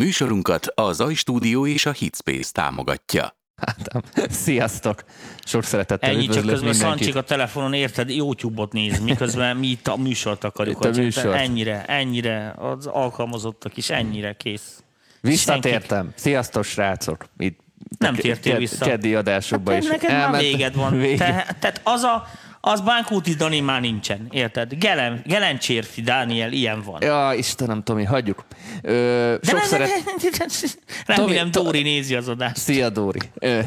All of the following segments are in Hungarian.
Műsorunkat a Zaj Stúdió és a Hitspace támogatja. Hát, sziasztok! Sok szeretettel Ennyi, csak közben mindenkit. Szancsik a telefonon, érted, YouTube-ot néz, miközben mi itt a műsort akarjuk. Itt a műsort. Ennyire, ennyire, az alkalmazottak is ennyire kész. Visszatértem. Sziasztok, srácok! Itt Nem tértél vissza. Keddi adásokban Hát is. neked már elmentem. véged van. Vége. Te, tehát az a, az Bánkúti Dani már nincsen, érted? Gelen, Gelencsérfi Dániel ilyen van. Ja, Istenem, Tomi, hagyjuk. Ö, De sok ne- szeret... ne- Remélem Tomi, Dóri nézi az adást. Szia, Dóri. Ö,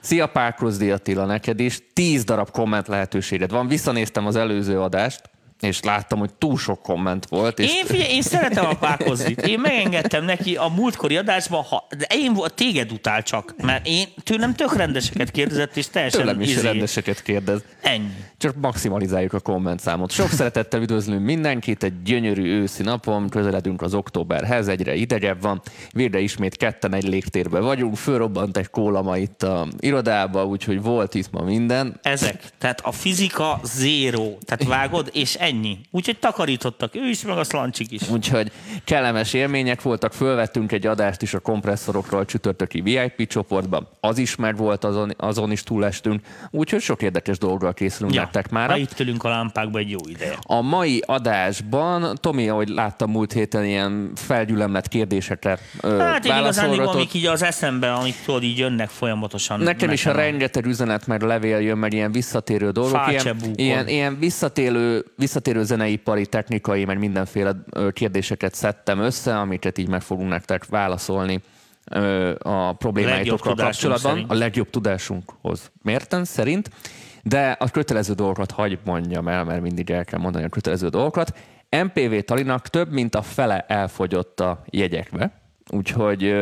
Szia, Pálkrozdi Attila, neked is. Tíz darab komment lehetőséged van. Visszanéztem az előző adást, és láttam, hogy túl sok komment volt. És Én, figyelj, én szeretem a Pákozdit. Én megengedtem neki a múltkori adásban, ha, de én volt, téged utál csak, mert én tőlem tök rendeseket kérdezett, és teljesen tőlem is izé, rendeseket kérdez. Ennyi. Csak maximalizáljuk a komment számot. Sok szeretettel üdvözlünk mindenkit, egy gyönyörű őszi napon, közeledünk az októberhez, egyre idegebb van. Végre ismét ketten egy légtérben vagyunk, fölrobbant egy kólama itt a irodába, úgyhogy volt itt ma minden. Ezek. Tehát a fizika zéró. Tehát vágod, és ennyi. Úgyhogy takarítottak ő is, meg a szlancsik is. Úgyhogy kellemes élmények voltak, fölvettünk egy adást is a kompresszorokról a csütörtöki VIP csoportban, az is meg volt, azon, azon is túlestünk, úgyhogy sok érdekes dolggal készülünk ja. nektek már. Itt ülünk a lámpákba egy jó ideje. A mai adásban, Tomi, ahogy láttam múlt héten, ilyen felgyülemlett kérdésekre ö, Hát én igazán amik így az eszembe, amik tudod, így jönnek folyamatosan. Nekem is a rengeteg üzenet, meg levél jön, meg ilyen visszatérő dolgok. Ilyen, ilyen, ilyen visszatérő, visszatérő zeneipari, technikai, meg mindenféle kérdéseket szedtem össze, amiket így meg fogunk nektek válaszolni a problémáitokkal kapcsolatban. szerint. A legjobb tudásunkhoz mérten szerint. De a kötelező dolgokat hagy mondjam el, mert mindig el kell mondani a kötelező dolgokat. MPV Talinak több, mint a fele elfogyott a jegyekbe. Úgyhogy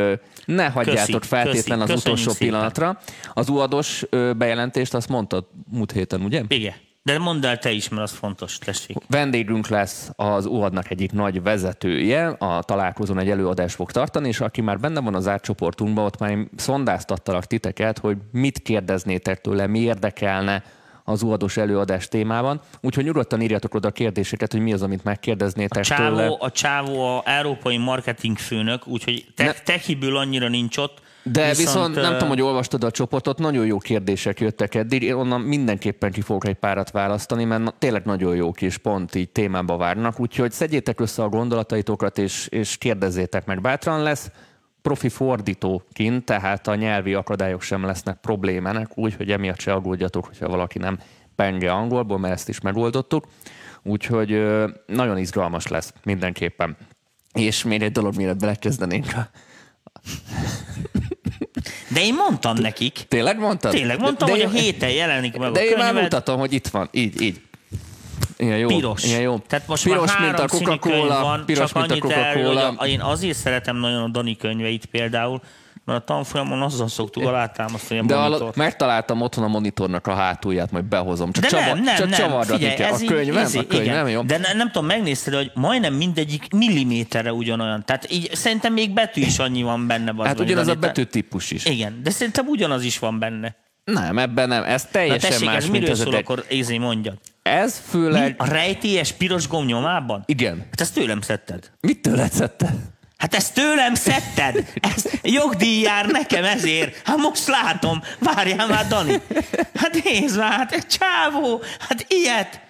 ne hagyjátok Köszi, feltétlen köszi, az utolsó szépen. pillanatra. Az uados bejelentést azt mondtad múlt héten, ugye? Igen. De mondd el te is, mert az fontos, tessék. Vendégünk lesz az UAD-nak egyik nagy vezetője, a találkozón egy előadást fog tartani, és aki már benne van az átcsoportunkban, ott már én szondáztattalak titeket, hogy mit kérdeznétek tőle, mi érdekelne az UAD-os előadás témában. Úgyhogy nyugodtan írjatok oda a kérdéseket, hogy mi az, amit megkérdeznétek tőle. Csávó, a Csávó a európai marketing főnök, úgyhogy te, techiből annyira nincs ott. De viszont, viszont nem tudom, hogy olvastad a csoportot, nagyon jó kérdések jöttek eddig, én onnan mindenképpen ki fogok egy párat választani, mert tényleg nagyon jók és pont így témába várnak, úgyhogy szedjétek össze a gondolataitokat, és, és kérdezzétek meg. Bátran lesz profi fordítóként, tehát a nyelvi akadályok sem lesznek problémának, úgyhogy emiatt se aggódjatok, hogyha valaki nem penge angolból, mert ezt is megoldottuk. Úgyhogy nagyon izgalmas lesz mindenképpen. És még egy dolog, mielőtt belekezdenénk a De én mondtam nekik. Tényleg mondtad? Tényleg mondtam, de, hogy a héten jelenik meg De a én már mutatom, hogy itt van. Így, így. Ilyen jó. Piros. Ilyen jó. Tehát most piros, már mint a Coca-Cola. van, Piros, csak mint a erről, Coca-Cola. a- Én azért szeretem nagyon a Dani könyveit például, mert a tanfolyamon azzal szoktuk alátámasztani a De monitort. megtaláltam otthon a monitornak a hátulját, majd behozom. Csak De csavar, nem, nem, csak nem. Figyelj, kell. ez A könyvem? izé, a könyvem, igen. jó? De ne, nem tudom, megnézted, hogy majdnem mindegyik milliméterre ugyanolyan. Tehát így szerintem még betű is annyi van benne. Hát ugyanaz a betűtípus is. Igen, de szerintem ugyanaz is van benne. Nem, ebben nem. Ez Na teljesen tessék, más, ez miről ez a szól, de- akkor Ézi mondja. Ez Mi? főleg... A rejtélyes piros gomb nyomában? Igen. Hát ezt tőlem szedted. Mit tőled szedte? Hát ezt tőlem szedted! Ez jogdíj jár nekem ezért! Hát most látom! Várjál már, Dani! Hát nézd már, hát egy csávó! Hát ilyet!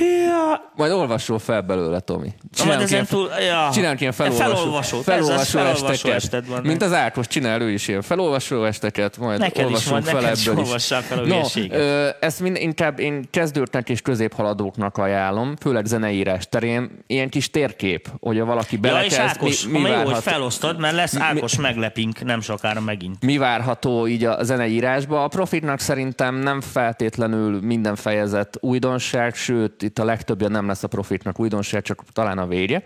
Ja, Majd olvasol fel belőle, Tomi. Csinálunk ilyen, túl, ja. csinálunk ilyen felolvasó, felolvasó, felolvasó, esteket. ested van. Mint az Ákos csinál ő is ilyen felolvasó esteket, majd Neked is olvasunk van, fel neked is ebből is. fel a no, ö, ezt mind, inkább én kezdőknek és középhaladóknak ajánlom, főleg zeneírás terén. Ilyen kis térkép, hogy valaki Ja, belekezd, és Ákos, mi, mi, mi, jó, hogy felosztod, mert lesz Ákos meglepink nem sokára megint. mi várható így a zeneírásba. A profitnak szerintem nem feltétlenül minden fejezet újdonság, sőt, itt a legtöbbje nem lesz a profitnak újdonság, csak talán a vége.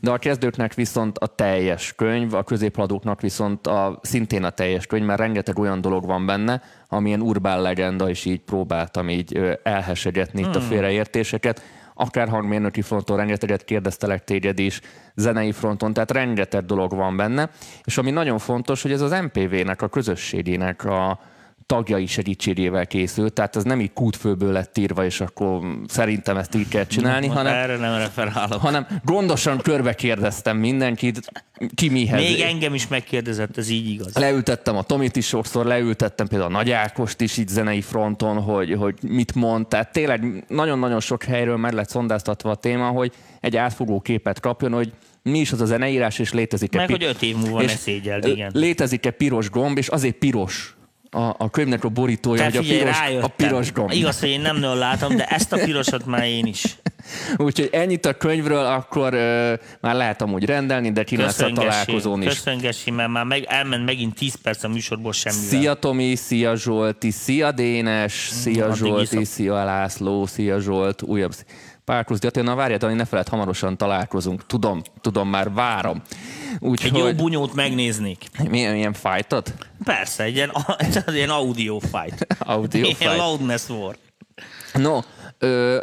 De a kezdőknek viszont a teljes könyv, a középhaladóknak viszont a, szintén a teljes könyv, mert rengeteg olyan dolog van benne, amilyen urbán legenda, és így próbáltam így elhesegetni itt a félreértéseket. Akár hangmérnöki fronton rengeteget kérdeztelek téged is, zenei fronton, tehát rengeteg dolog van benne. És ami nagyon fontos, hogy ez az MPV-nek, a közösségének a tagjai segítségével készült, tehát ez nem így kútfőből lett írva, és akkor szerintem ezt így kell csinálni, Most hanem, Erre nem referálok. hanem gondosan körbe kérdeztem mindenkit, ki mihez. Még engem is megkérdezett, ez így igaz. Leültettem a Tomit is sokszor, leültettem például a Nagy Ákost is így zenei fronton, hogy, hogy mit mond. Tehát tényleg nagyon-nagyon sok helyről meg lett szondáztatva a téma, hogy egy átfogó képet kapjon, hogy mi is az a zeneírás, és létezik-e Meg, pi- hogy öt év múlva és ne szégyeld, igen. Létezik-e piros gomb, és azért piros a, a könyvnek a borítója, Te hogy a piros, rájöttem. a piros gomb. Igaz, hogy én nem nagyon látom, de ezt a pirosat már én is. Úgyhogy ennyit a könyvről, akkor ö, már lehet amúgy rendelni, de csinálsz a Köszöngessi, találkozón is. köszöngessi, mert már meg, elment megint 10 perc a műsorból semmivel. Szia Tomi, szia Zsolti, szia Dénes, szia iszok. szia László, szia Zsolt, újabb szí- Párkusz Gyati, na várjál, ne feled, hamarosan találkozunk. Tudom, tudom, már várom. Egy jó Úgyhogy bunyót megnéznék. milyen, milyen fájtot? Persze, egy ilyen, egy ilyen audio fight. Audio Ilyen fight. loudness war. No,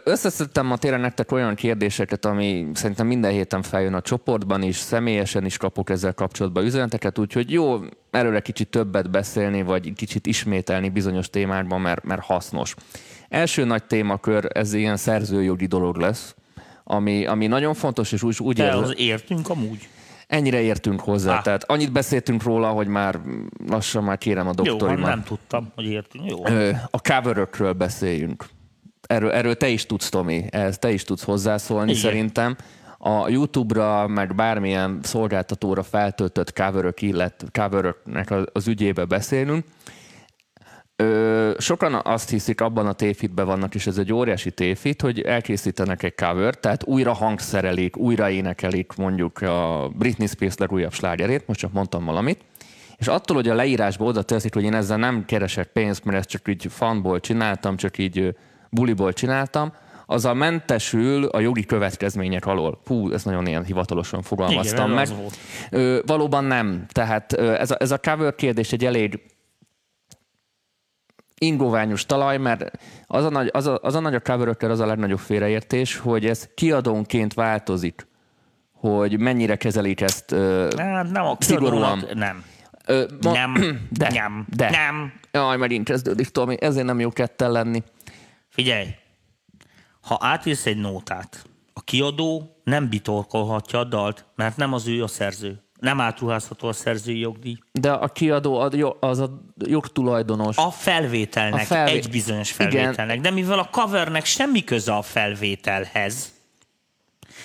összeszedtem ma tényleg nektek olyan kérdéseket, ami szerintem minden héten feljön a csoportban is, személyesen is kapok ezzel kapcsolatban üzeneteket, úgyhogy jó erről kicsit többet beszélni, vagy kicsit ismételni bizonyos témákban, mert, mert hasznos. Első nagy témakör, ez ilyen szerzőjogi dolog lesz, ami, ami nagyon fontos, és úgy, úgy De érzem, az értünk amúgy. ennyire értünk hozzá. Á. Tehát annyit beszéltünk róla, hogy már lassan már kérem a Jó, hát doktorimat. nem tudtam, hogy értünk. Jó. A coverökről beszéljünk. Erről, erről te is tudsz, Tomi, ehhez te is tudsz hozzászólni Igen. szerintem. A YouTube-ra, meg bármilyen szolgáltatóra feltöltött coverök, illet, coveröknek az- az ügyébe beszélünk. Ö, sokan azt hiszik, abban a tévhitben vannak, és ez egy óriási tévhit, hogy elkészítenek egy cover, tehát újra hangszerelik, újra énekelik mondjuk a Britney Spears legújabb slágerét, most csak mondtam valamit, és attól, hogy a leírásba oda teszik, hogy én ezzel nem keresek pénzt, mert ezt csak így fanból csináltam, csak így buliból csináltam, azzal mentesül a jogi következmények alól. Hú, ez nagyon ilyen hivatalosan fogalmaztam Igen, meg. az. Ö, valóban nem. Tehát ö, ez a, ez a cover kérdés egy elég ingoványos talaj, mert az a nagy, az a, az a nagy a coverökkel az a legnagyobb félreértés, hogy ez kiadónként változik, hogy mennyire kezelik ezt. Ö, nem a Szigorúan. Nem. ö, ma- Nem. De, Nem. de. Nem. Jaj, megint kezdődik, Tomi, ezért nem jó ketten lenni. Figyelj, ha átírsz egy nótát, a kiadó nem bitorkolhatja a dalt, mert nem az ő a szerző. Nem átruházható a szerzői jogdíj. De a kiadó a az a jogtulajdonos. A felvételnek, A felvé- egy bizonyos Igen. felvételnek. De mivel a covernek semmi köze a felvételhez,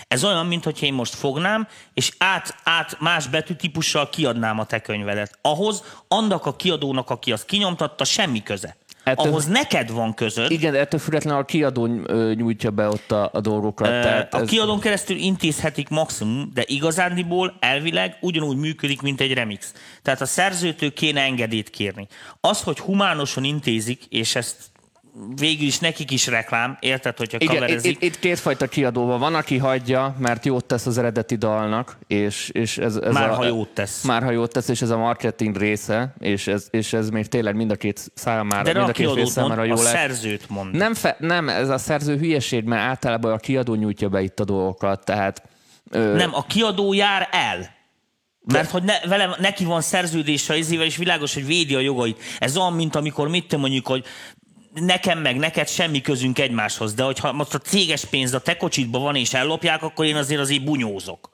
ez olyan, mint hogy én most fognám, és át, át más betűtípussal kiadnám a te könyvedet. Ahhoz annak a kiadónak, aki azt kinyomtatta, semmi köze. Ettől- Ahhoz neked van közöd. Igen, ettől függetlenül a kiadó nyújtja be ott a, a dolgokat. tehát a ez, kiadón keresztül intézhetik maximum, de igazándiból elvileg ugyanúgy működik, mint egy remix. Tehát a szerzőtől kéne engedélyt kérni. Az, hogy humánosan intézik, és ezt végül is nekik is reklám, érted, hogyha igen, itt, kaverezik. itt, itt kétfajta kiadóval van, aki hagyja, mert jót tesz az eredeti dalnak, és, és ez, ez Már a, ha jót tesz. Már ha jót tesz, és ez a marketing része, és ez, és ez még tényleg mind a két számára, de mind a két fél számára jó a lesz. szerzőt mond. Nem, fe, nem, ez a szerző hülyeség, mert általában a kiadó nyújtja be itt a dolgokat, tehát ö, Nem, a kiadó jár el. Mert hogy ne, vele, neki van szerződése izével, és világos, hogy védi a jogait. Ez olyan, mint amikor mit te mondjuk, hogy nekem meg neked semmi közünk egymáshoz, de hogyha most a céges pénz a te kocsitban van és ellopják, akkor én azért azért bunyózok.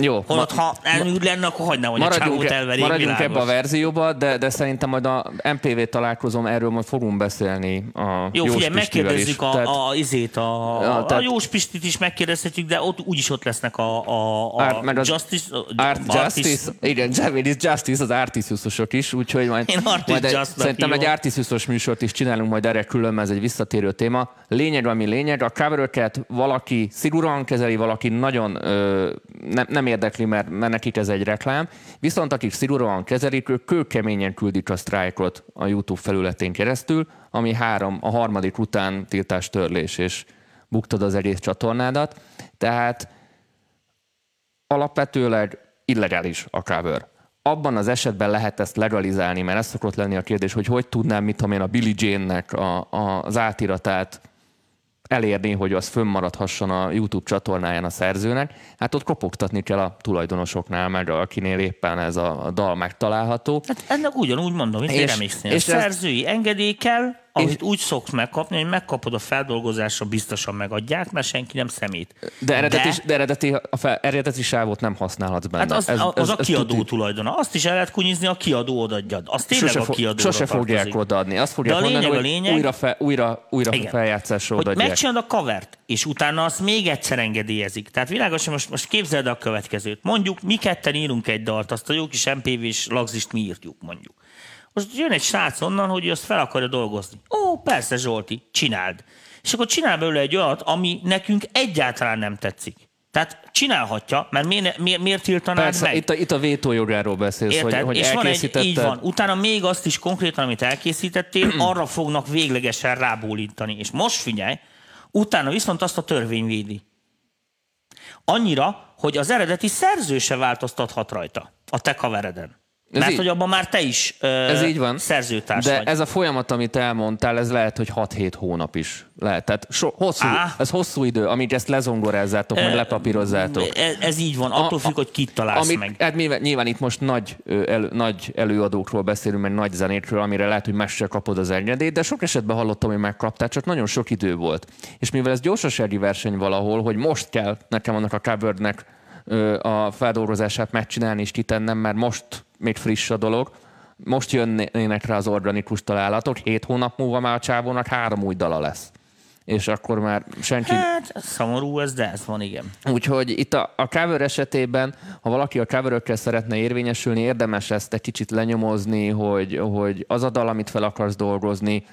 Jó. Holott, ha elmúlt lenne, akkor hagyd hogy a csávót Maradjunk, elverik, maradjunk világos. ebbe a verzióba, de, de szerintem majd a MPV találkozom, erről majd fogunk beszélni a Jó, Jós figyelj, megkérdezzük a, Tehát- a, izét, a, a, a tehát- Jós Pistit is megkérdezhetjük, de ott úgyis ott lesznek a, a, a Art, meg az Justice, Art Justice, igen, Japanese Justice, az Artisiusosok is, úgyhogy majd, Én majd egy, szerintem egy hívom. Artisiusos műsort is csinálunk majd erre külön, mert ez egy visszatérő téma. Lényeg, ami lényeg, a coveröket valaki szigorúan kezeli, valaki nagyon ö, nem, nem érdekli, mert, nekik ez egy reklám, viszont akik szigorúan kezelik, ők kőkeményen küldik a sztrájkot a YouTube felületén keresztül, ami három, a harmadik után tiltás törlés, és buktad az egész csatornádat. Tehát alapvetőleg illegális a cover. Abban az esetben lehet ezt legalizálni, mert ez szokott lenni a kérdés, hogy hogy tudnám, mit tudom én, a Billie Jane-nek a, a, az átiratát elérni, hogy az fönnmaradhasson a YouTube csatornáján a szerzőnek, hát ott kopogtatni kell a tulajdonosoknál, meg akinél éppen ez a, dal megtalálható. Hát ennek ugyanúgy mondom, mint És- remixnél. és ez- szerzői engedély kell, amit úgy szoksz megkapni, hogy megkapod a feldolgozásra, biztosan megadják, mert senki nem szemét. De eredeti, de, de eredeti, a fel, eredeti sávot nem használhatsz benne. Hát az, ez, az a kiadó tuti. tulajdona. Azt is el lehet kunyizni, a kiadó odaadjad. Az tényleg Sose, a kiadóra sose fogják tartozik. odaadni. Azt fogják De a mondani, lényeg a hogy lényeg- újra, fe, újra, újra Igen. feljátszásra hogy odaadják. megcsinálod a covert, és utána azt még egyszer engedélyezik. Tehát világos, most, most képzeld el a következőt. Mondjuk mi ketten írunk egy dalt, azt a jó kis MPV-s lagzist mi írjuk, mondjuk. Most jön egy srác onnan, hogy ő azt fel akarja dolgozni. Ó, persze Zsolti, csináld. És akkor csinál belőle egy olyat, ami nekünk egyáltalán nem tetszik. Tehát csinálhatja, mert miért, miért, miért tiltanád Persze, meg? itt a, itt a vétójogáról beszélsz, Érted? hogy, hogy és van egy, így van. Utána még azt is konkrétan, amit elkészítettél, arra fognak véglegesen rábólintani. És most figyelj, utána viszont azt a törvény védi. Annyira, hogy az eredeti szerző se változtathat rajta a te covereden. Ez Mert így- hogy abban már te is ö, Ez így van. szerzőtárs De vagy. ez a folyamat, amit elmondtál, ez lehet, hogy 6-7 hónap is. Lehet. Tehát so, hosszú, Á. ez hosszú idő, amíg ezt lezongorázzátok, meg lepapírozzátok. ez, ez így van, attól függ, hogy kit találsz amit, meg. Hát nyilván, nyilván itt most nagy, ö, elő, nagy előadókról beszélünk, meg nagy zenékről, amire lehet, hogy meg se kapod az engedélyt, de sok esetben hallottam, hogy megkaptál, csak nagyon sok idő volt. És mivel ez gyorsasági verseny valahol, hogy most kell nekem annak a covernek a feldolgozását megcsinálni és kitennem, mert most még friss a dolog, most jönnének rá az organikus találatok, hét hónap múlva már a csávónak három új dala lesz. És akkor már senki, Hát, szomorú ez, de ez van, igen. Úgyhogy itt a, a cover esetében, ha valaki a coverökkel szeretne érvényesülni, érdemes ezt egy kicsit lenyomozni, hogy, hogy az a dal, amit fel akarsz dolgozni,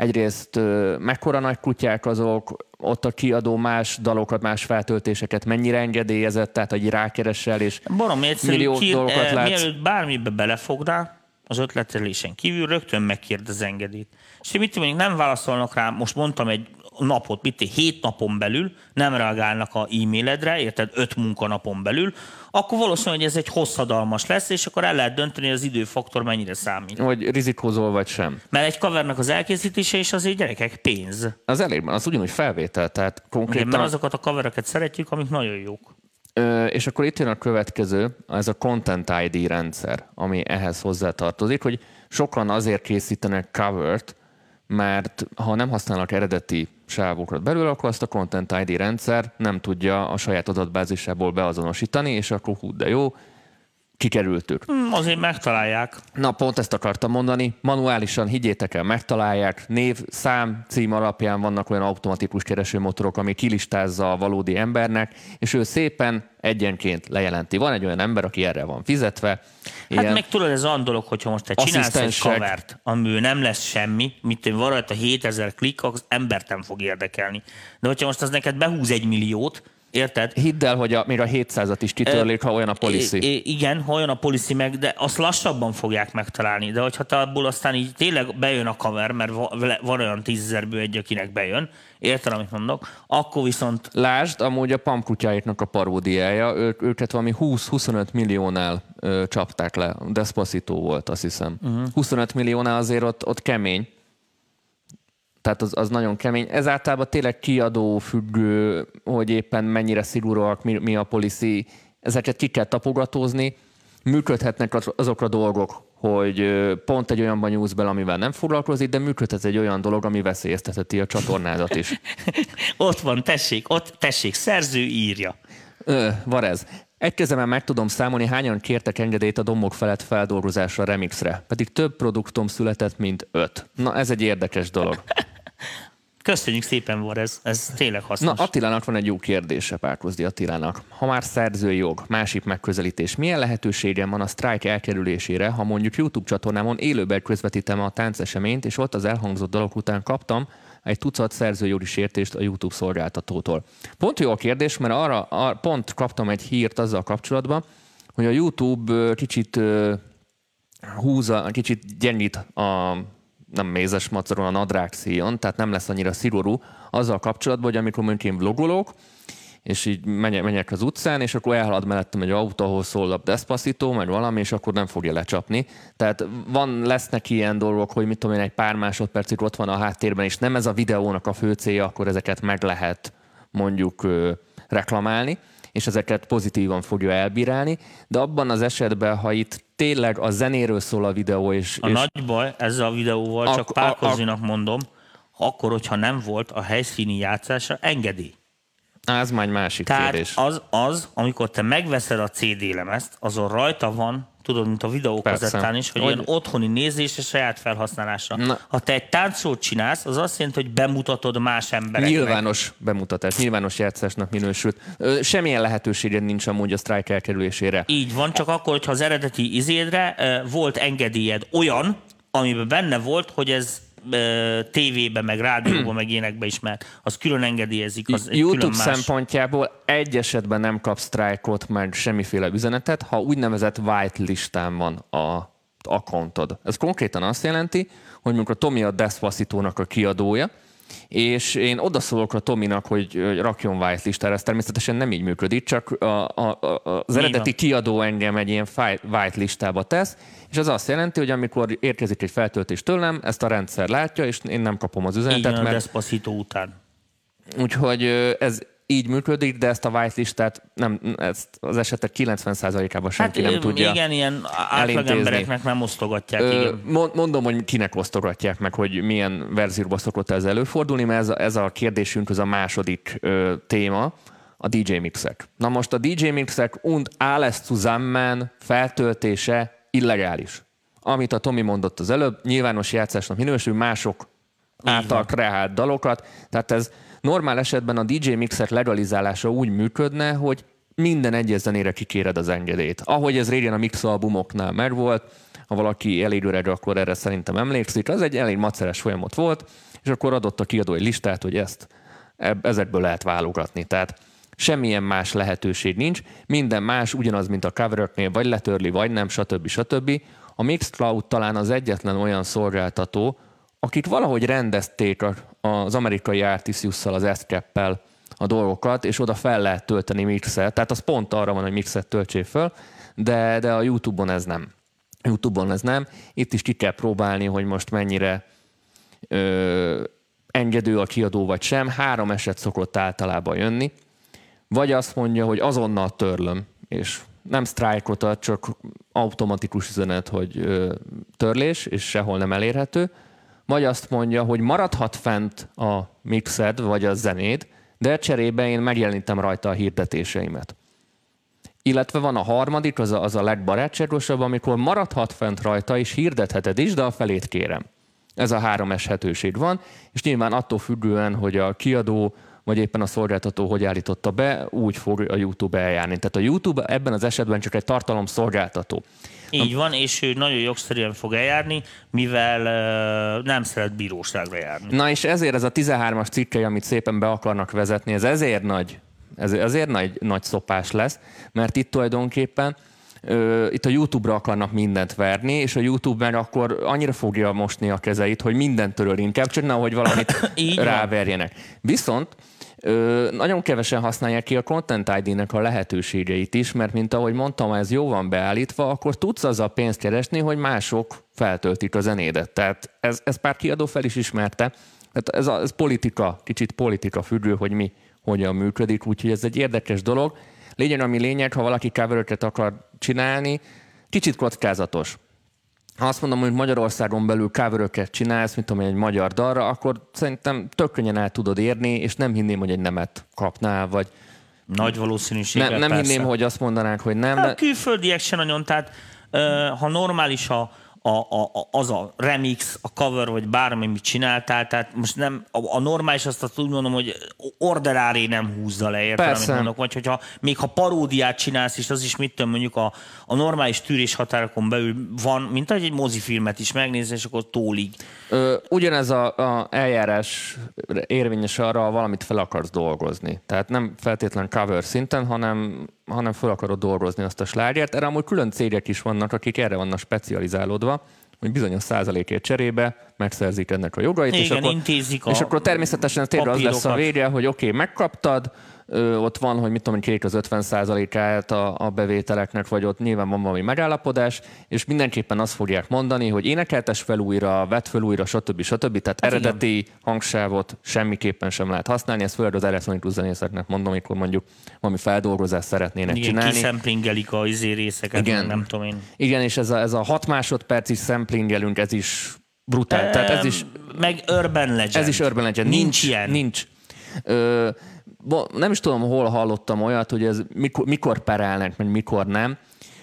egyrészt mekkora nagy kutyák azok, ott a kiadó más dalokat, más feltöltéseket mennyire engedélyezett, tehát hogy rákeresel, és Barom egyszerű, millió ki, dolgokat eh, látsz. mielőtt bármibe belefognál, az ötletelésen kívül rögtön megkérdez engedélyt. És mit mondjuk nem válaszolnak rá, most mondtam egy napot, mit hét napon belül, nem reagálnak a e-mailedre, érted, öt munkanapon belül, akkor valószínű, hogy ez egy hosszadalmas lesz, és akkor el lehet dönteni, hogy az időfaktor mennyire számít. hogy rizikózol vagy sem. Mert egy covernak az elkészítése is azért gyerekek pénz. Az elég, az ugyanúgy felvétel, tehát Igen, konkrétan... mert azokat a covereket szeretjük, amik nagyon jók. Ö, és akkor itt jön a következő, ez a Content ID rendszer, ami ehhez hozzátartozik, hogy sokan azért készítenek covert, mert ha nem használnak eredeti sávokat belőle, akkor azt a Content ID rendszer nem tudja a saját adatbázisából beazonosítani, és akkor hú, de jó, kikerültük. Hm, azért megtalálják. Na, pont ezt akartam mondani. Manuálisan, higgyétek el, megtalálják. Név, szám, cím alapján vannak olyan automatikus keresőmotorok, ami kilistázza a valódi embernek, és ő szépen egyenként lejelenti. Van egy olyan ember, aki erre van fizetve. Hát Ilyen, meg tudod, ez olyan dolog, hogyha most te csinálsz egy covert, amiből nem lesz semmi, mint én van rajta 7000 klik, az embert nem fog érdekelni. De hogyha most az neked behúz egy milliót, érted? Hidd el, hogy a, még a 700-at is kitörlik, ha olyan a policy. I- igen, ha olyan a policy meg, de azt lassabban fogják megtalálni. De hogyha te abból aztán így tényleg bejön a cover, mert van olyan tízezerből egy, akinek bejön, érted, amit mondok, akkor viszont Lásd, amúgy a pamkutyáiknak a paródiája, ő, őket valami 20-25 milliónál ö, csapták le. Despacito volt, azt hiszem. Uh-huh. 25 milliónál azért ott, ott kemény. Tehát az, az nagyon kemény. Ez általában tényleg kiadó függő, hogy éppen mennyire szigorúak, mi, mi a policy. Ezeket ki kell tapogatózni. Működhetnek az, azok a dolgok, hogy pont egy olyanban nyúlsz bele, amivel nem foglalkozik, de működhet egy olyan dolog, ami veszélyeztetheti a csatornádat is. ott van, tessék, ott, tessék, szerző írja. Ö, van ez. Egy kezemben meg tudom számolni, hányan kértek engedélyt a dombok felett feldolgozásra, remixre. Pedig több produktom született, mint öt. Na, ez egy érdekes dolog. Köszönjük szépen, var ez, ez tényleg Na, hasznos. Attilának van egy jó kérdése, Párkozdi Attilának. Ha már szerzői jog, másik megközelítés, milyen lehetőségem van a sztrájk elkerülésére, ha mondjuk YouTube csatornámon élőben közvetítem a tánceseményt, és ott az elhangzott dalok után kaptam egy tucat szerzőjogi sértést a YouTube szolgáltatótól. Pont jó a kérdés, mert arra, arra pont kaptam egy hírt azzal kapcsolatban, hogy a YouTube kicsit ö, húza, kicsit gyengít a nem mézes macaron, a nadrág szíjon, tehát nem lesz annyira szigorú azzal kapcsolatban, hogy amikor mondjuk én vlogolok, és így menjek, menjek az utcán, és akkor elhalad mellettem egy autó, ahol szól a Despacito, meg valami, és akkor nem fogja lecsapni. Tehát van, lesznek ilyen dolgok, hogy mit tudom én, egy pár másodpercig ott van a háttérben, és nem ez a videónak a fő célja, akkor ezeket meg lehet mondjuk ö, reklamálni, és ezeket pozitívan fogja elbírálni, de abban az esetben, ha itt tényleg a zenéről szól a videó, és... A és nagy baj ezzel a videóval, Ak- csak Pálkozinak mondom, akkor, hogyha nem volt a helyszíni játszásra engedély. Ez már egy másik Tehát kérdés. az, az, amikor te megveszed a CD lemezt, azon rajta van, tudod, mint a videókazettán is, hogy, Hogy- ilyen otthoni nézésre, saját felhasználásra. Na. Ha te egy táncot csinálsz, az azt jelenti, hogy bemutatod más embereknek. Nyilvános bemutatás, nyilvános játszásnak minősült. Semmilyen lehetőséged nincs amúgy a sztrájk elkerülésére. Így van, csak akkor, hogyha az eredeti izédre volt engedélyed olyan, amiben benne volt, hogy ez ö, tévébe, meg rádióban, meg ilyenekbe is mehet. Az külön engedélyezik, az YouTube külön más. szempontjából egy esetben nem kapsz sztrájkot, meg semmiféle üzenetet, ha úgynevezett white listán van a accountod. Ez konkrétan azt jelenti, hogy mondjuk a Tomi a Despacito-nak a kiadója, és én odaszólok a Tominak, hogy hogy rakjon white listára, ez természetesen nem így működik, csak a, a, a, az eredeti kiadó engem egy ilyen white listába tesz, és az azt jelenti, hogy amikor érkezik egy feltöltés tőlem, ezt a rendszer látja, és én nem kapom az üzenetet, a mert Despacito után. Úgyhogy ez így működik, de ezt a whitelistát nem, ezt az esetek 90%-ában senki Hát nem tudja. igen, ilyen átlag embereknek nem osztogatják. Ö, igen. mond- mondom, hogy kinek osztogatják meg, hogy milyen verzióban szokott ez előfordulni, mert ez a, ez a kérdésünk az a második ö, téma, a DJ mixek. Na most a DJ mixek und alles zusammen feltöltése illegális. Amit a Tomi mondott az előbb, nyilvános játszásnak minősül, mások által kreált dalokat. Tehát ez normál esetben a DJ mixek legalizálása úgy működne, hogy minden egyes zenére kikéred az engedélyt. Ahogy ez régen a mix albumoknál megvolt, ha valaki elég öreg, akkor erre szerintem emlékszik, az egy elég maceres folyamat volt, és akkor adott a kiadó egy listát, hogy ezt ezekből lehet válogatni. Tehát semmilyen más lehetőség nincs, minden más ugyanaz, mint a coveröknél, vagy letörli, vagy nem, stb. stb. A Mixcloud talán az egyetlen olyan szolgáltató, akik valahogy rendezték az amerikai Artisius-szal, az ASCAP-pel a dolgokat, és oda fel lehet tölteni mixet. Tehát az pont arra van, hogy mixet töltsél föl, de, de a YouTube-on ez nem. YouTube-on ez nem. Itt is ki kell próbálni, hogy most mennyire ö, engedő a kiadó vagy sem. Három eset szokott általában jönni. Vagy azt mondja, hogy azonnal törlöm, és nem sztrájkot ad, csak automatikus üzenet, hogy ö, törlés, és sehol nem elérhető. Vagy azt mondja, hogy maradhat fent a mixed, vagy a zenéd, de cserébe én megjelenítem rajta a hirdetéseimet. Illetve van a harmadik, az a, az a legbarátságosabb, amikor maradhat fent rajta, és hirdetheted is, de a felét kérem. Ez a három eshetőség van, és nyilván attól függően, hogy a kiadó vagy éppen a szolgáltató hogy állította be, úgy fog a YouTube eljárni. Tehát a YouTube ebben az esetben csak egy tartalom szolgáltató. Így van, és ő nagyon jogszerűen fog eljárni, mivel uh, nem szeret bíróságra járni. Na és ezért ez a 13-as cikkely, amit szépen be akarnak vezetni, ez ezért nagy, ez ezért nagy, nagy szopás lesz, mert itt tulajdonképpen itt a YouTube-ra akarnak mindent verni, és a YouTube meg akkor annyira fogja mosni a kezeit, hogy mindent töröl inkább, csak nehogy valamit ráverjenek. Viszont Ö, nagyon kevesen használják ki a Content ID-nek a lehetőségeit is, mert mint ahogy mondtam, ez jó van beállítva, akkor tudsz azzal pénzt keresni, hogy mások feltöltik a zenédet. Tehát ez, ez pár kiadó fel is ismerte. Tehát ez, a, ez politika, kicsit politika függő, hogy mi hogyan működik, úgyhogy ez egy érdekes dolog. Lényeg, ami lényeg, ha valaki cover akar csinálni, kicsit kockázatos. Ha azt mondom, hogy Magyarországon belül cover csinálsz, mint tudom egy magyar dalra, akkor szerintem tök könnyen el tudod érni, és nem hinném, hogy egy nemet kapnál, vagy Nagy valószínűséggel nem, nem persze. hinném, hogy azt mondanák, hogy nem. Hát De... a külföldiek se nagyon, tehát ha normális a, a, a, a, az a remix, a cover, vagy bármi, mit csináltál, tehát most nem, a, a normális azt, azt úgy mondom, hogy orderáré nem húzza le, érted, amit mondok, vagy hogyha még ha paródiát csinálsz, és az is mit tudom, mondjuk a, a normális tűrés határokon belül van, mint egy mozifilmet is megnézni, és akkor tólig. Ö, ugyanez a, a eljárás érvényes arra, ha valamit fel akarsz dolgozni. Tehát nem feltétlen cover szinten, hanem, hanem fel akarod dolgozni azt a slágert. Erre amúgy külön cégek is vannak, akik erre vannak specializálódva, hogy bizonyos százalékért cserébe megszerzik ennek a jogait, és, Igen, akkor, intézik a és akkor természetesen tényleg az lesz a vége, hogy oké, okay, megkaptad, ö, ott van, hogy mit tudom, kérik az 50 át a, a bevételeknek, vagy ott nyilván van valami megállapodás, és mindenképpen azt fogják mondani, hogy énekeltes fel újra, vett fel újra, stb. stb. Tehát hát eredeti igen. hangsávot semmiképpen sem lehet használni, ezt főleg az elektronikus zenészeknek mondom, amikor mondjuk valami feldolgozást szeretnének igen, csinálni. kiszemplingelik a izé részeket, igen. nem tudom én. Igen, és ez a, ez a 6 másodperc is szemplingelünk, ez is brutál. Tehát ez is, meg Urban Legend. Ez is Urban Legend. Nincs, nincs ilyen. Nincs. Ö, nem is tudom, hol hallottam olyat, hogy ez mikor, mikor perelnek, vagy mikor nem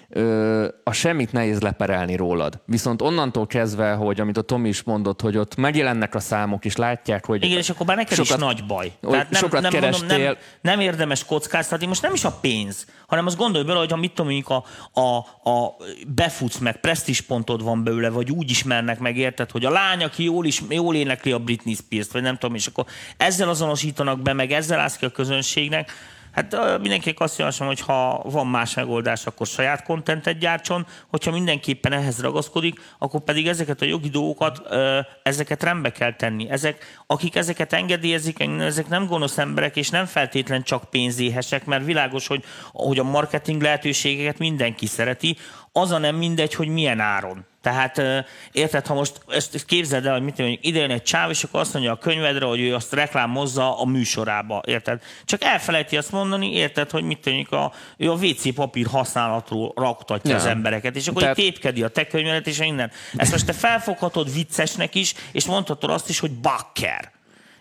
ö, a semmit nehéz leperelni rólad. Viszont onnantól kezdve, hogy amit a Tomi is mondott, hogy ott megjelennek a számok, és látják, hogy... Igen, és akkor már neked sokat, is nagy baj. Tehát nem, sokat nem, kerestél. Mondom, nem, nem érdemes kockáztatni, most nem is a pénz, hanem azt gondolj bele, hogy ha mit tudom, a, a, a befutsz meg, pontod van belőle, vagy úgy ismernek meg, érted, hogy a lány, aki jól, is, jól énekli a Britney Spears-t, vagy nem tudom, és akkor ezzel azonosítanak be, meg ezzel állsz ki a közönségnek, Hát mindenkinek azt javaslom, hogy ha van más megoldás, akkor saját kontentet gyártson, hogyha mindenképpen ehhez ragaszkodik, akkor pedig ezeket a jogi dolgokat, ezeket rendbe kell tenni. Ezek, akik ezeket engedélyezik, ezek nem gonosz emberek, és nem feltétlen csak pénzéhesek, mert világos, hogy, hogy a marketing lehetőségeket mindenki szereti, az a nem mindegy, hogy milyen áron. Tehát érted, ha most ezt képzeld el, hogy mit mondjuk ide jön egy csáv, és akkor azt mondja a könyvedre, hogy ő azt reklámozza a műsorába, érted? Csak elfelejti azt mondani, érted, hogy mit mondjuk a, ő a WC papír használatról raktatja ja. az embereket, és akkor Tehát... tépkedi a te könyvedet, és innen. Ezt most te felfoghatod viccesnek is, és mondhatod azt is, hogy bakker.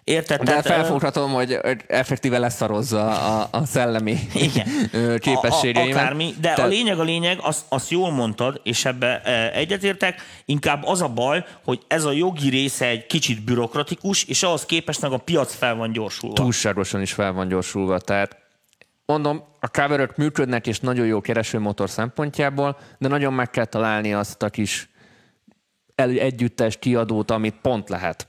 Érted? De Tehát, felfoghatom, hogy effektíve leszarozza a, a szellemi igen. képességeimet. A, a, akármi, de Te... a lényeg a lényeg, azt, azt jól mondtad, és ebbe egyetértek, inkább az a baj, hogy ez a jogi része egy kicsit bürokratikus, és ahhoz képest meg a piac fel van gyorsulva. Túlságosan is fel van gyorsulva, tehát mondom, a cover működnek, és nagyon jó keresőmotor szempontjából, de nagyon meg kell találni azt a kis együttes kiadót, amit pont lehet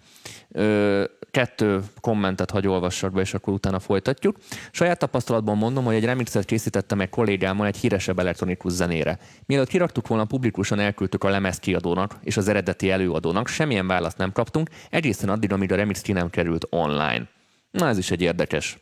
kettő kommentet hagy olvassak be, és akkor utána folytatjuk. Saját tapasztalatban mondom, hogy egy remixet készítettem egy kollégámmal egy híresebb elektronikus zenére. Mielőtt kiraktuk volna, publikusan elküldtük a lemez kiadónak és az eredeti előadónak, semmilyen választ nem kaptunk, egészen addig, amíg a remix ki nem került online. Na ez is egy érdekes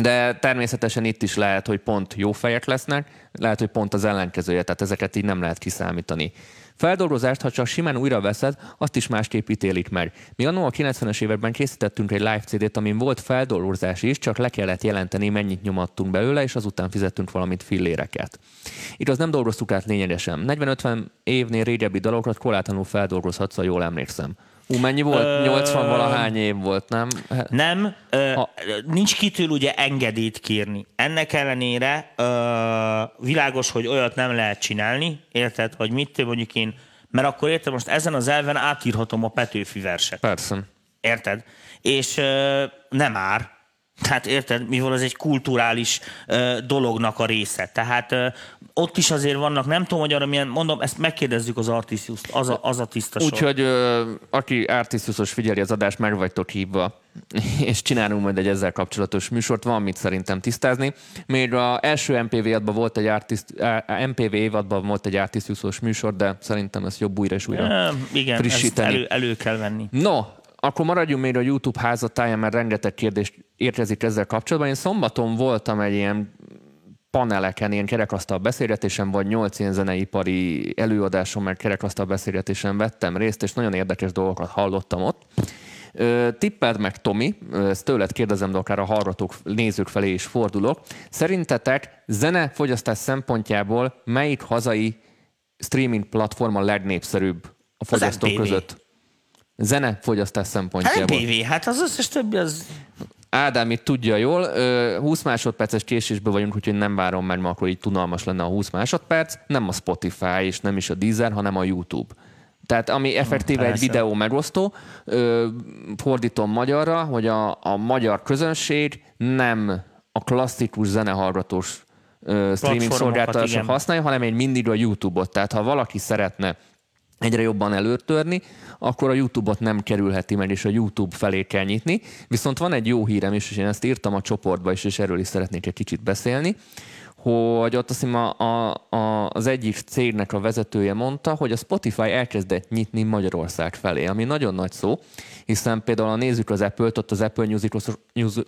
de természetesen itt is lehet, hogy pont jó fejek lesznek, lehet, hogy pont az ellenkezője, tehát ezeket így nem lehet kiszámítani. Feldolgozást, ha csak simán újra veszed, azt is másképp ítélik meg. Mi annól a 90-es években készítettünk egy live CD-t, amin volt feldolgozás is, csak le kellett jelenteni, mennyit nyomattunk belőle, és azután fizettünk valamit filléreket. Itt az nem dolgoztuk át lényegesen. 40-50 évnél régebbi dalokat korlátlanul feldolgozhatsz, ha jól emlékszem. Ú, mennyi volt? Ö... 80 valahány év volt, nem? Nem, ö, ha... nincs kitől ugye engedélyt kérni. Ennek ellenére ö, világos, hogy olyat nem lehet csinálni, érted, hogy mit mondjuk én, mert akkor érted, most ezen az elven átírhatom a Petőfi verset. Persze. Érted? És ö, nem ár, tehát érted, mivel ez egy kulturális ö, dolognak a része. Tehát ö, ott is azért vannak, nem tudom, hogy arra milyen, mondom, ezt megkérdezzük az Artisius-t, az a, az a tiszta Úgyhogy aki Artisiusos figyeli az adást, meg vagytok hívva, és csinálunk majd egy ezzel kapcsolatos műsort, van mit szerintem tisztázni. Még az első MPV évadban volt egy Artist, MPV évadban volt egy Artisiusos műsor, de szerintem ezt jobb újra és újra e, igen, frissíteni. Elő, elő kell venni. No, akkor maradjunk még a YouTube házatáján, mert rengeteg kérdés érkezik ezzel kapcsolatban. Én szombaton voltam egy ilyen paneleken, ilyen kerekasztal beszélgetésen, vagy nyolc ilyen zeneipari előadáson, mert kerekasztal beszélgetésen vettem részt, és nagyon érdekes dolgokat hallottam ott. Tippeld meg, Tomi, ezt tőled kérdezem, de akár a hallgatók, nézők felé is fordulok. Szerintetek zenefogyasztás szempontjából melyik hazai streaming platform a legnépszerűbb a fogyasztók között? Zenefogyasztás szempontjából. Hát MPV, hát az összes többi az... Ádám itt tudja jól, 20 másodperces késésben vagyunk, úgyhogy nem várom meg, akkor így tunalmas lenne a 20 másodperc. Nem a Spotify és nem is a Deezer, hanem a YouTube. Tehát ami effektíve egy videó megosztó, fordítom magyarra, hogy a, a magyar közönség nem a klasszikus zenehallgatós streaming szolgáltatások használja, hanem egy mindig a YouTube-ot. Tehát ha valaki szeretne egyre jobban előtörni, akkor a YouTube-ot nem kerülheti meg, és a YouTube felé kell nyitni. Viszont van egy jó hírem is, és én ezt írtam a csoportba is, és erről is szeretnék egy kicsit beszélni, hogy ott azt hiszem a, a, a, az egyik cégnek a vezetője mondta, hogy a Spotify elkezdett nyitni Magyarország felé, ami nagyon nagy szó, hiszen például a nézzük az Apple-t, ott az Apple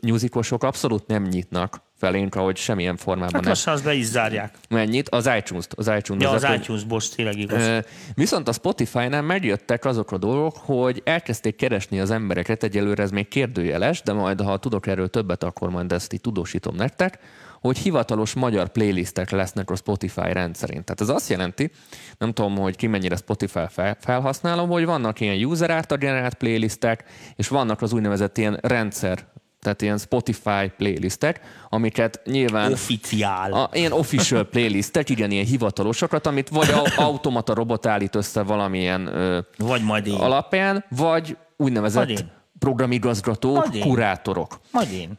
musicosok abszolút nem nyitnak felénk, ahogy semmilyen formában Hát lassan azt be is zárják. Mennyit? Az iTunes-t. Az iTunes Ja, az Apple- iTunes, bocs, tényleg igaz. Viszont a Spotify-nál megjöttek azok a dolgok, hogy elkezdték keresni az embereket, egyelőre ez még kérdőjeles, de majd ha tudok erről többet, akkor majd ezt így tudósítom nektek, hogy hivatalos magyar playlistek lesznek a Spotify rendszerint. Tehát ez azt jelenti, nem tudom, hogy ki mennyire Spotify fel- felhasználó, hogy vannak ilyen user által generált playlistek, és vannak az úgynevezett ilyen rendszer, tehát ilyen Spotify playlistek, amiket nyilván Officiál. a, ilyen official playlistek, igen, ilyen hivatalosokat, amit vagy au- automata robot állít össze valamilyen ö, Vagy majd én. alapján, vagy úgynevezett Vagy én. programigazgatók, Vagy én. kurátorok. Majd én.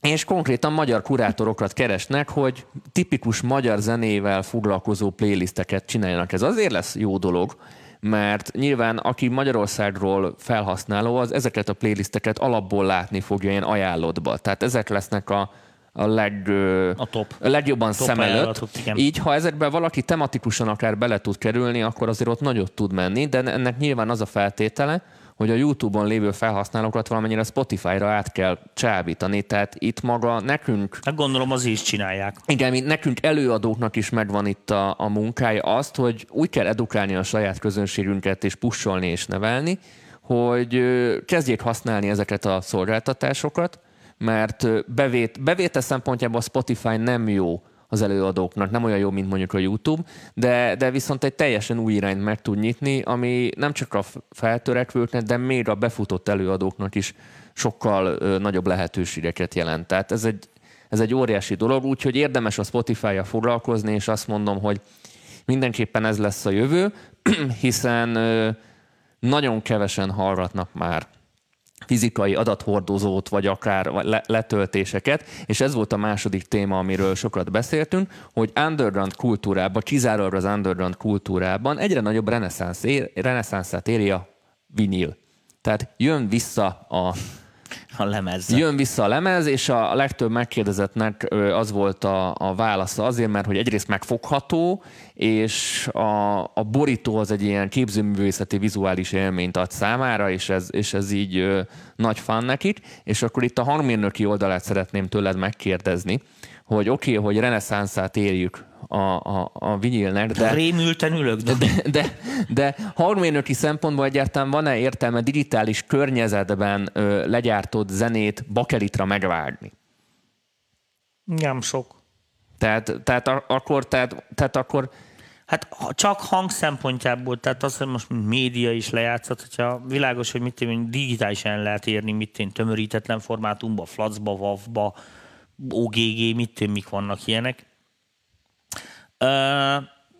És konkrétan magyar kurátorokat keresnek, hogy tipikus magyar zenével foglalkozó playlisteket csináljanak. Ez azért lesz jó dolog, mert nyilván aki Magyarországról felhasználó, az ezeket a playlisteket alapból látni fogja ilyen ajánlótba. Tehát ezek lesznek a, a, leg, A top. a legjobban Top szem előtt. Így, ha ezekben valaki tematikusan akár bele tud kerülni, akkor azért ott nagyot tud menni, de ennek nyilván az a feltétele, hogy a YouTube-on lévő felhasználókat valamennyire Spotify-ra át kell csábítani. Tehát itt maga nekünk Hát gondolom az is csinálják. igen, mint nekünk előadóknak is megvan itt a, a munkája azt, hogy úgy kell edukálni a saját közönségünket és pusolni és nevelni, hogy kezdjék használni ezeket a szolgáltatásokat, mert bevét, bevétel szempontjából a Spotify nem jó az előadóknak, nem olyan jó, mint mondjuk a YouTube, de, de viszont egy teljesen új irányt meg tud nyitni, ami nem csak a feltörekvőknek, de még a befutott előadóknak is sokkal ö, nagyobb lehetőségeket jelent. Tehát ez egy, ez egy óriási dolog, úgyhogy érdemes a Spotify-ja foglalkozni, és azt mondom, hogy mindenképpen ez lesz a jövő, hiszen ö, nagyon kevesen hallgatnak már fizikai adathordozót, vagy akár le- letöltéseket, és ez volt a második téma, amiről sokat beszéltünk, hogy underground kultúrában, kizárólag az underground kultúrában egyre nagyobb reneszánszát éri a vinil. Tehát jön vissza a A lemez. Jön vissza a lemez, és a legtöbb megkérdezettnek az volt a, a válasza azért, mert hogy egyrészt megfogható, és a, a borító az egy ilyen képzőművészeti vizuális élményt ad számára, és ez, és ez így ö, nagy fan nekik. És akkor itt a hangmérnöki oldalát szeretném tőled megkérdezni, hogy oké, okay, hogy reneszánszát érjük a, a, a vinilnek, de... Rémülten ülök, de, De, de, de hangmérnöki szempontból egyáltalán van-e értelme digitális környezetben ö, legyártott zenét bakelitra megvágni? nem sok. Tehát, tehát akkor, tehát, tehát akkor Hát csak hang szempontjából, tehát az, hogy most média is lejátszott, hogyha világos, hogy mit én, digitálisan lehet érni, mit én, tömörítetlen formátumba, flacba, wavba, OGG, mit én, mik vannak ilyenek.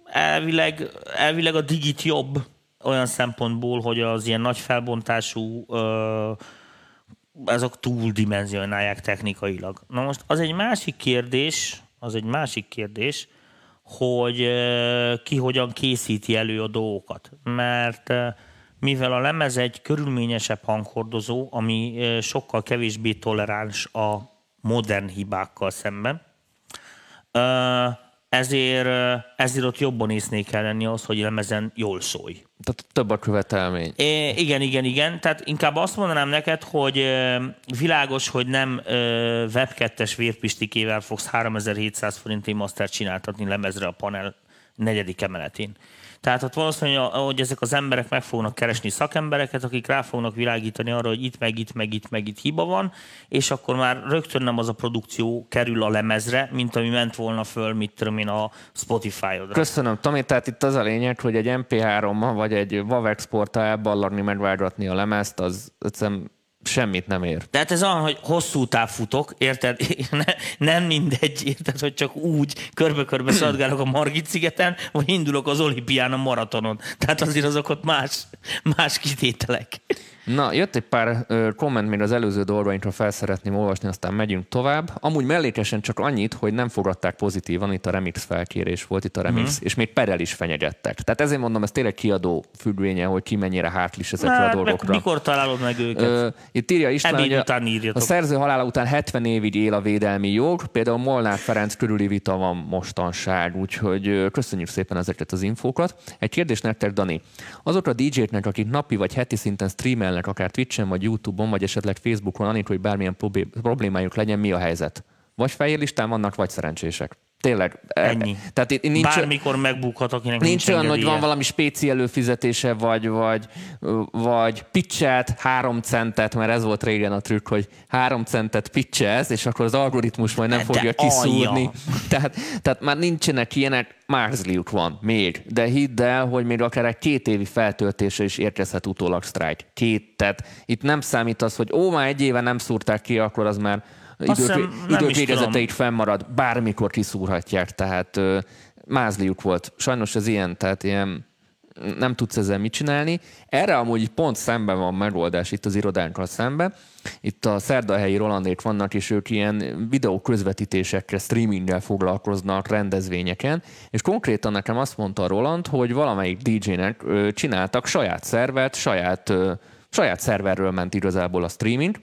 Elvileg, elvileg a digit jobb olyan szempontból, hogy az ilyen nagy felbontású ezek túldimenzionálják technikailag. Na most az egy másik kérdés, az egy másik kérdés, hogy ki hogyan készíti elő a dolgokat. Mert mivel a lemez egy körülményesebb hanghordozó, ami sokkal kevésbé toleráns a modern hibákkal szemben, ezért, ezért ott jobban észnék kell lenni az, hogy lemezen jól szólj. tehát több a követelmény. É, igen, igen, igen. Tehát inkább azt mondanám neked, hogy világos, hogy nem web 2-es vérpistikével fogsz 3700 forinti mastert csináltatni lemezre a panel negyedik emeletén. Tehát ott valószínűleg, hogy ezek az emberek meg fognak keresni szakembereket, akik rá fognak világítani arra, hogy itt, meg itt, meg itt, meg itt hiba van, és akkor már rögtön nem az a produkció kerül a lemezre, mint ami ment volna föl, mit tudom én, a Spotify-odra. Köszönöm, Tomi. Tehát itt az a lényeg, hogy egy MP3-mal vagy egy WAV exporttal elballagni, megvágatni a lemezt, az egyszerűen semmit nem ér. Tehát ez olyan, hogy hosszú táv futok, érted? Ne, nem mindegy, érted, hogy csak úgy körbe-körbe szaladgálok a Margit szigeten, vagy indulok az olimpián a maratonon. Tehát azért azok ott más, más kitételek. Na, jött egy pár ö, komment még az előző dolgainkra fel szeretném olvasni, aztán megyünk tovább. Amúgy mellékesen csak annyit, hogy nem fogadták pozitívan, itt a remix felkérés volt, itt a remix, Mhm. mm. és még perel is fenyegettek. Tehát ezért mondom, ez tényleg kiadó függvénye, hogy ki mennyire hátlis ezekre a Hát, dolgokra. mikor találod meg őket? Ö, itt írja István, Ebéd a, után a írjatok. szerző halála után 70 évig él a védelmi jog, például Molnár Ferenc körüli vita van mostanság, úgyhogy köszönjük szépen ezeket az infókat. Egy kérdés nektek, Dani. Azokra a DJ-knek, akik napi vagy heti szinten streamelnek, akár Twitch-en, vagy YouTube-on, vagy esetleg Facebookon, anélkül, hogy bármilyen problémájuk legyen, mi a helyzet? Vagy fehér listán vannak, vagy szerencsések. Tényleg. e- Ennyi. Tehát itt nincs, Bármikor megbukhat, akinek Nincs nincs olyan, hogy van valami spéci előfizetése, vagy, vagy, vagy pitchet három centet, mert ez volt régen a trükk, hogy három centet pitchelsz, és akkor az algoritmus majd nem De fogja kiszúrni. alja. Tehát, tehát már nincsenek ilyenek, márzliuk van még. De hidd el, hogy még akár egy két évi feltöltése is érkezhet utólag sztrájk. Két, tehát itt nem számít az, hogy ó, már egy éve nem szúrták ki, akkor az már idők, idők végezeteig fennmarad, bármikor kiszúrhatják, tehát mázliuk volt. Sajnos ez ilyen, tehát ilyen nem tudsz ezzel mit csinálni. Erre amúgy pont szemben van megoldás itt az irodánkkal szemben. Itt a szerdahelyi Rolandék vannak, és ők ilyen videó közvetítésekre, streaminggel foglalkoznak rendezvényeken, és konkrétan nekem azt mondta Roland, hogy valamelyik DJ-nek csináltak saját szervert, saját, saját szerverről ment igazából a streaming,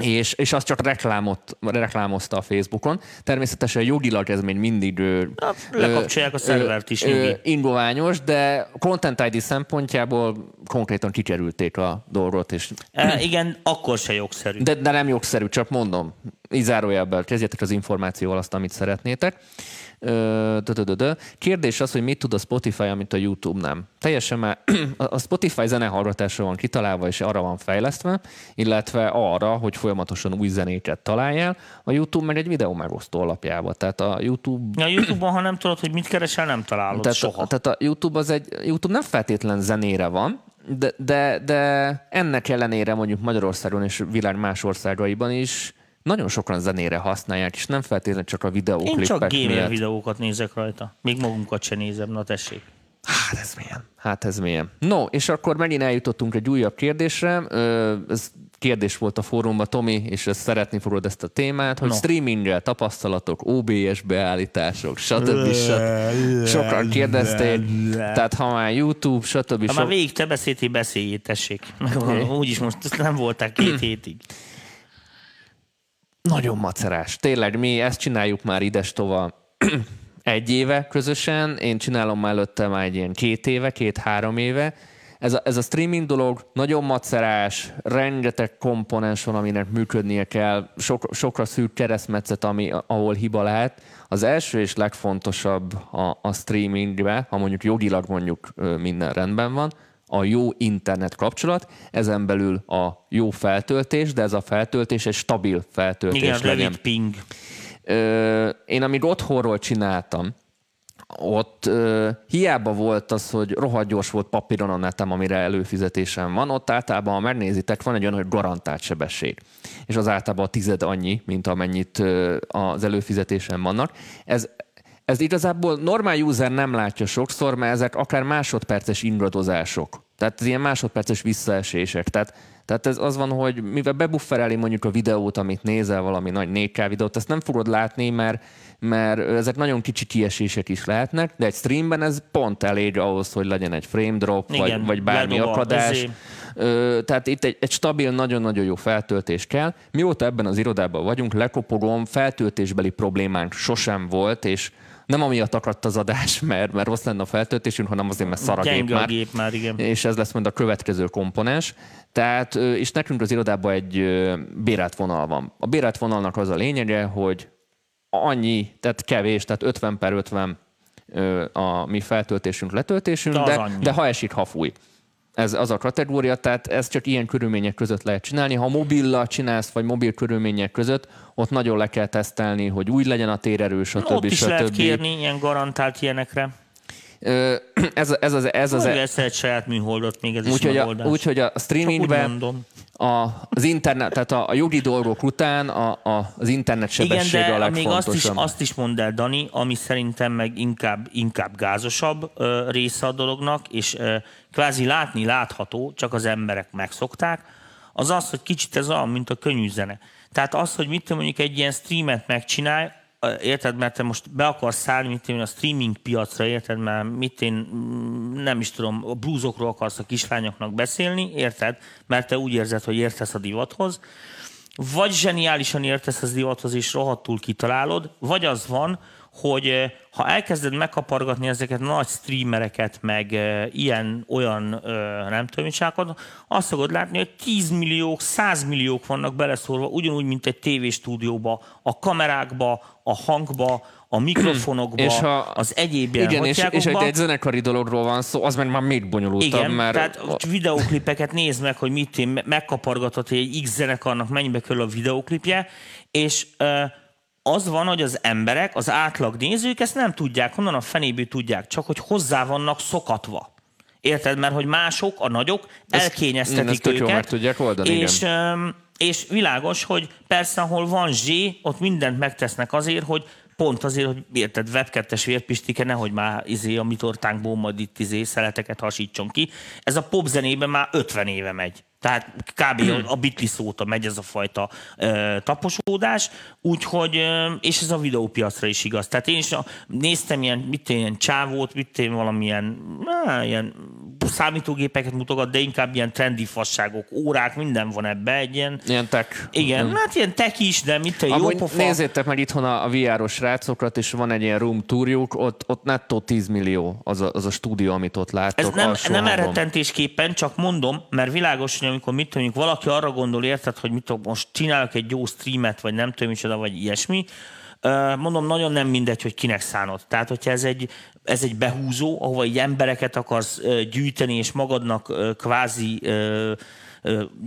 és, és azt csak reklámot, reklámozta a Facebookon. Természetesen jogilag ez még mindig ö, lekapcsolják a szervert is, ö, ingoványos, de Content ID szempontjából konkrétan kikerülték a dolgot, és E, igen, akkor se jogszerű. de, de nem jogszerű, csak mondom. Így zárójelben kezdjetek az információval azt, amit szeretnétek. Kérdés az, hogy mit tud a Spotify, amit a YouTube nem. Teljesen már a Spotify zenehallgatásra van kitalálva, és arra van fejlesztve, illetve arra, hogy folyamatosan új zenéket találjál. A YouTube meg egy videó megosztó alapjába. Tehát a YouTube A Youtube-on, ha nem tudod, hogy mit keresel, nem találod tehát, soha. tehát a YouTube az egy, YouTube nem feltétlen zenére van, de, de, de ennek ellenére mondjuk Magyarországon és világ más országaiban is nagyon sokan zenére használják, és nem feltétlenül csak a Én csak videóklipek gamer miatt. videókat nézek rajta. Még magunkat se nézem, na tessék. Hát ez milyen? Hát ez milyen? No, és akkor megint eljutottunk egy újabb kérdésre. Ez kérdés volt a fórumban, Tomi, és ezt szeretni fogod ezt a témát, hogy No. streaminggel tapasztalatok, OBS beállítások, stb. stb. Sokan kérdezték, tehát ha már YouTube, stb. Ha már végig te beszéltél, beszéljél, tessék. Meg úgyis most nem voltak két hétig. Nagyon macerás. Tényleg, mi ezt csináljuk már idestova egy éve közösen, én csinálom már előtte már egy ilyen két éve, két-három éve. Ez a, ez a streaming dolog nagyon macerás, rengeteg komponens van, aminek működnie kell, sok, sokra szűk keresztmetszet, ami, ahol hiba lehet. Az első és legfontosabb a, a streamingbe, ha mondjuk jogilag mondjuk minden rendben van, a jó internet kapcsolat, ezen belül a jó feltöltés, de ez a feltöltés egy stabil feltöltés Igen, legyen. rövid ping. Ö, én amíg otthonról csináltam, ott ö, hiába volt az, hogy rohadt gyors volt papíron a netem, amire előfizetésem van, ott általában, ha megnézitek, van egy olyan, hogy garantált sebesség. És az általában a tized annyi, mint amennyit ö, az előfizetésem vannak. Ez, ez igazából normál user nem látja sokszor, mert ezek akár másodperces ingadozások. Tehát ilyen másodperces visszaesések. Tehát, tehát ez az van, hogy mivel bebuffereli mondjuk a videót, amit nézel, valami nagy 4K videót, ezt nem fogod látni, mert, mert ezek nagyon kicsi kiesések is lehetnek, de egy streamben ez pont elég ahhoz, hogy legyen egy frame drop, Igen, vagy, vagy bármi ledob a akadás. izé. Ö, tehát itt egy, egy stabil, nagyon-nagyon jó feltöltés kell. Mióta ebben az irodában vagyunk, lekopogom, feltöltésbeli problémánk sosem volt, és nem amiatt akadt az adás, mert, mert rossz lenne a feltöltésünk, hanem azért, mert szar a gép már. gép már, igen. És ez lesz majd a következő komponens. Tehát, és nekünk az irodában egy bérelt vonal van. A bérelt vonalnak az a lényege, hogy annyi, tehát kevés, tehát 50 per 50 ö, a mi feltöltésünk, letöltésünk, De de, de ha esik, ha fúj. Ez az a kategória, tehát ez csak ilyen körülmények között lehet csinálni. Ha mobillal csinálsz, vagy mobil körülmények között, ott nagyon le kell tesztelni, hogy úgy legyen a térerő, stb. Ott is lehet stb. kérni ilyen garantált ilyenekre. Ez, ez, az, ez az, az... Lesz egy saját műholdot még ez is Úgyhogy a, megoldás. úgyhogy a streamingben a, az internet, tehát a, a jogi dolgok után a, a, az internet Igen, sebessége de a még azt is, legfontosabb. azt is mondd el, Dani, ami szerintem meg inkább, inkább gázosabb ö, része a dolognak, és ö, kvázi látni látható, csak az emberek megszokták, az az, hogy kicsit ez olyan, mint a könnyűzene. Tehát az, hogy mit mondjuk egy ilyen streamet megcsinálj, érted, mert te most be akarsz szállni, tudom, én, a streaming piacra, érted, mert mit én mm, nem is tudom, a blúzokról akarsz a kislányoknak beszélni, érted, mert te úgy érzed, hogy értesz a divathoz, vagy zseniálisan értesz az divathoz, és rohadtul kitalálod, vagy az van, hogy eh, ha elkezded megkapargatni ezeket a nagy streamereket, meg eh, ilyen-olyan eh, nem tudom, csinálod, azt fogod látni, hogy 10 milliók, 100 milliók vannak beleszórva, ugyanúgy, mint egy tévéstúdióba, a kamerákba, a hangba, a mikrofonokba, És ha- az egyéb ilyen Igen, és, és hotyákokba. egy, zenekari dologról van szó, az meg már még bonyolultabb, Igen, mert tehát videóklipeket nézd meg, hogy mit én megkapargatod, hogy egy X zenekarnak mennyibe kerül a videóklipje, és ö, az van, hogy az emberek, az átlag nézők ezt nem tudják, honnan a fenéből tudják, csak hogy hozzá vannak szokatva. Érted? Mert hogy mások, a nagyok Ezt- elkényeztetik ezt őket. meg tudják oldani, és, öm, és világos, hogy persze, ahol van zsé, ott mindent megtesznek azért, hogy pont azért, hogy érted, webkettes vérpistike, nehogy már izé a mi tortánkból majd itt izé szeleteket hasítson ki. Ez a popzenében már 50 éve megy. Tehát kb. a Beatles óta megy ez a fajta ö, taposódás, úgyhogy, ö, és ez a videópiacra is igaz. Tehát én is a, néztem ilyen, mit én, ilyen csávót, mit én valamilyen, á, ilyen számítógépeket mutogat, de inkább ilyen trendi fasságok, órák, minden van ebbe, egy ilyen, ilyen tech. igen, hát ilyen tech is, de mit a jó pofa. nézzétek meg itthon a, a VR-os srácokat, és van egy ilyen room tourjuk, ott, ott nettó 10 millió az a, az a stúdió, amit ott láttok. Ez nem, nem elrettentésképpen, csak mondom, mert világos, hogy amikor mit tudom, valaki arra gondol, érted, hogy mit tudom, most csinálok egy jó streamet, vagy nem tudom micsoda, vagy ilyesmi, mondom, nagyon nem mindegy, hogy kinek szánod. Tehát, hogyha ez egy, ez egy behúzó, ahova így embereket akarsz gyűjteni, és magadnak kvázi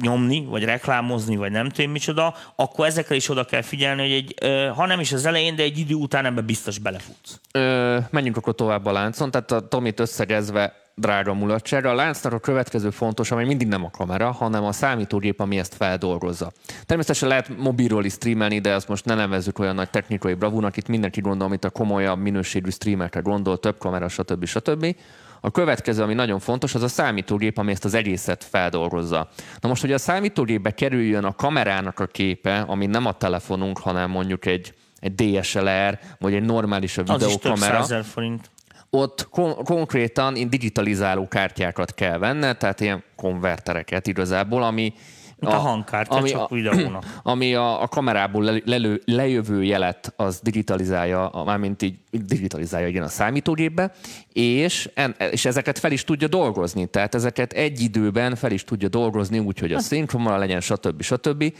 nyomni, vagy reklámozni, vagy nem tudom micsoda, akkor ezekre is oda kell figyelni, hogy egy, ha nem is az elején, de egy idő után ebbe biztos belefutsz. Ö, menjünk akkor tovább a láncon, tehát a Tomit összegezve drága mulatsága. A láncnak a következő fontos, ami mindig nem a kamera, hanem a számítógép, ami ezt feldolgozza. Természetesen lehet mobilról is streamelni, de azt most ne nevezzük olyan nagy technikai bravúnak, itt mindenki gondol, amit a komolyabb minőségű streamekre gondol, több kamera, stb. stb. A következő, ami nagyon fontos, az a számítógép, ami ezt az egészet feldolgozza. Na most, hogy a számítógépbe kerüljön a kamerának a képe, ami nem a telefonunk, hanem mondjuk egy, egy DSLR, vagy egy normális a Az is videókamera, forint. ott kon- konkrétan digitalizáló kártyákat kell venne, tehát ilyen konvertereket igazából, ami Mint a hangkártya, csak videónak. Ami a, a kamerából le, lelő, lejövő jelet az digitalizálja, a- mármint így digitalizálja igen a számítógépbe, és, en, és ezeket fel is tudja dolgozni. Tehát ezeket egy időben fel is tudja dolgozni, úgyhogy a színkamera legyen, stb. stb.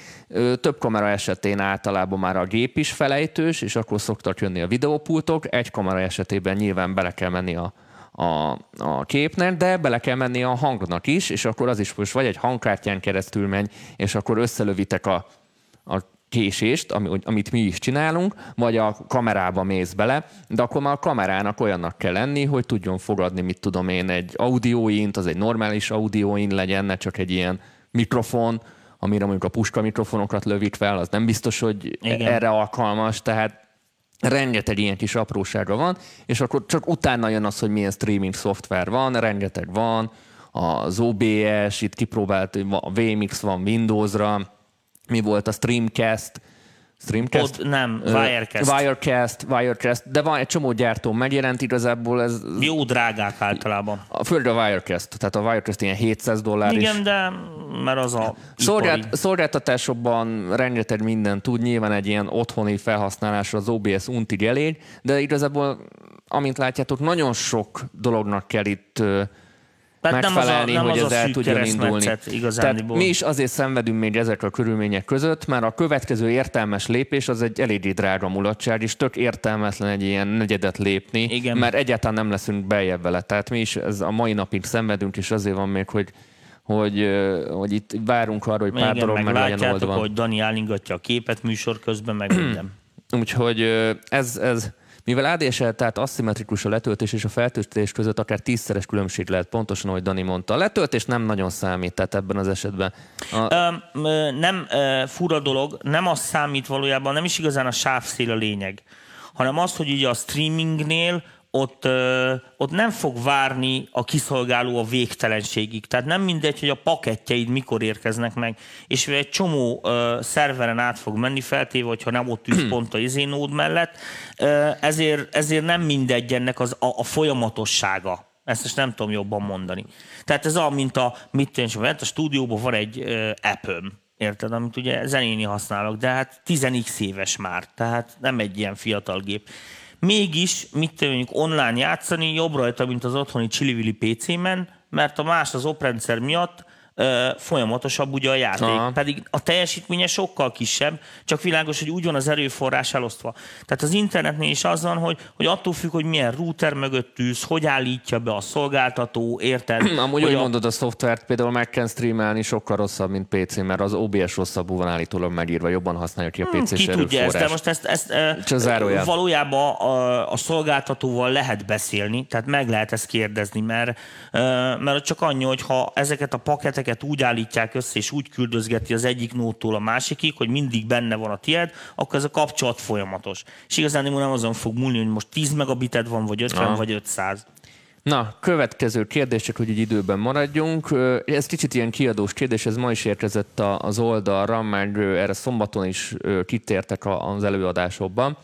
Több kamera esetén általában már a gép is felejtős, és akkor szoktak jönni a videópultok. Egy kamera esetében nyilván bele kell menni a, a, a képnek, de bele kell menni a hangnak is, és akkor az is most vagy egy hangkártyán keresztül megy, és akkor összelövitek a, a késést, ami, amit mi is csinálunk, vagy a kamerába mész bele, de akkor már a kamerának olyannak kell lenni, hogy tudjon fogadni, mit tudom én, egy audioint, az egy normális audioin legyen, ne csak egy ilyen mikrofon, amire mondjuk a puska mikrofonokat lövik fel, az nem biztos, hogy Igen. erre alkalmas, tehát rengeteg ilyen kis aprósága van, és akkor csak utána jön az, hogy milyen streaming szoftver van, rengeteg van, az OBS, itt kipróbált, a VMix van Windowsra, mi volt a Streamcast, Streamcast? Ott nem, Wirecast. Wirecast, Wirecast, de van egy csomó gyártó megjelent, igazából ez Jó drágák általában. a főleg a Wirecast, tehát a Wirecast ilyen 700 dollár is. Igen, de mert az a Szolgált, ipari. szolgáltatásokban rengeteg minden tud, nyilván egy ilyen otthoni felhasználásra az OBS untig elég, de igazából, amint látjátok, nagyon sok dolognak kell itt Tehát nem az a- megfelelni, nem hogy az ez el tudjon indulni. Tehát mi is azért szenvedünk még ezek a körülmények között, mert a következő értelmes lépés az egy eléggé drága mulatság, és tök értelmetlen egy ilyen negyedet lépni, Igen. mert egyáltalán nem leszünk beljebb vele. Tehát mi is ez a mai napig szenvedünk, és azért van még, hogy hogy, hogy itt várunk arra, hogy pár Igen, dolog meg legyen oldva. hogy Dani állingatja a képet műsor közben, meg minden. Úgyhogy ez, ez Mivel ADSL, tehát aszimmetrikus a letöltés és a feltöltés között akár tízszeres különbség lehet, pontosan, ahogy Dani mondta. A letöltés nem nagyon számít, tehát ebben az esetben. A... Ö, nem ö, fura dolog, nem az számít valójában, nem is igazán a sávszél a lényeg, hanem az, hogy ugye a streamingnél ott, ott nem fog várni a kiszolgáló a végtelenségig. Tehát nem mindegy, hogy a pakettjeid mikor érkeznek meg, és egy csomó ö, szerveren át fog menni, feltéve, hogyha nem ott ülsz pont a izénód mellett. Ö, ezért, ezért nem mindegy ennek az, a, a folyamatossága. Ezt most nem tudom jobban mondani. Tehát ez olyan, mint a, mit tudom, a stúdióban van egy ö, app Érted, amit ugye zenéni használok, de hát 10x éves már, tehát nem egy ilyen fiatal gép. Mégis, mit tudjuk online játszani, jobb rajta, mint az otthoni Chilivili PC-men, mert a más az oprendszer miatt folyamatosabb ugye a játék. Aha. Pedig a teljesítménye sokkal kisebb, csak világos, hogy úgy van az erőforrás elosztva. Tehát az internetnél is az van, hogy, hogy attól függ, hogy milyen router mögött ülsz, hogy állítja be a szolgáltató, érted? Amúgy hogy úgy a... mondod, a szoftvert például meg kell streamelni sokkal rosszabb, mint PC, mert az OBS rosszabbul van állítólag megírva, jobban használja ki a PC-s Hmm, Ki tudja ezt, de most ezt, ezt zárójel. valójában a, a szolgáltatóval lehet beszélni, tehát meg lehet ezt kérdezni, mert, mert csak annyi, hogy ha ezeket a paketeket úgy állítják össze, és úgy küldözgeti az egyik nóttól a másikig, hogy mindig benne van a tied, akkor ez a kapcsolat folyamatos. És igazán nem azon fog múlni, hogy most 10 megabited van, vagy 50, Aha. vagy 500. Na, következő kérdés, csak hogy így időben maradjunk. Ez kicsit ilyen kiadós kérdés, ez ma is érkezett az oldalra, meg erre szombaton is kitértek az előadásokban.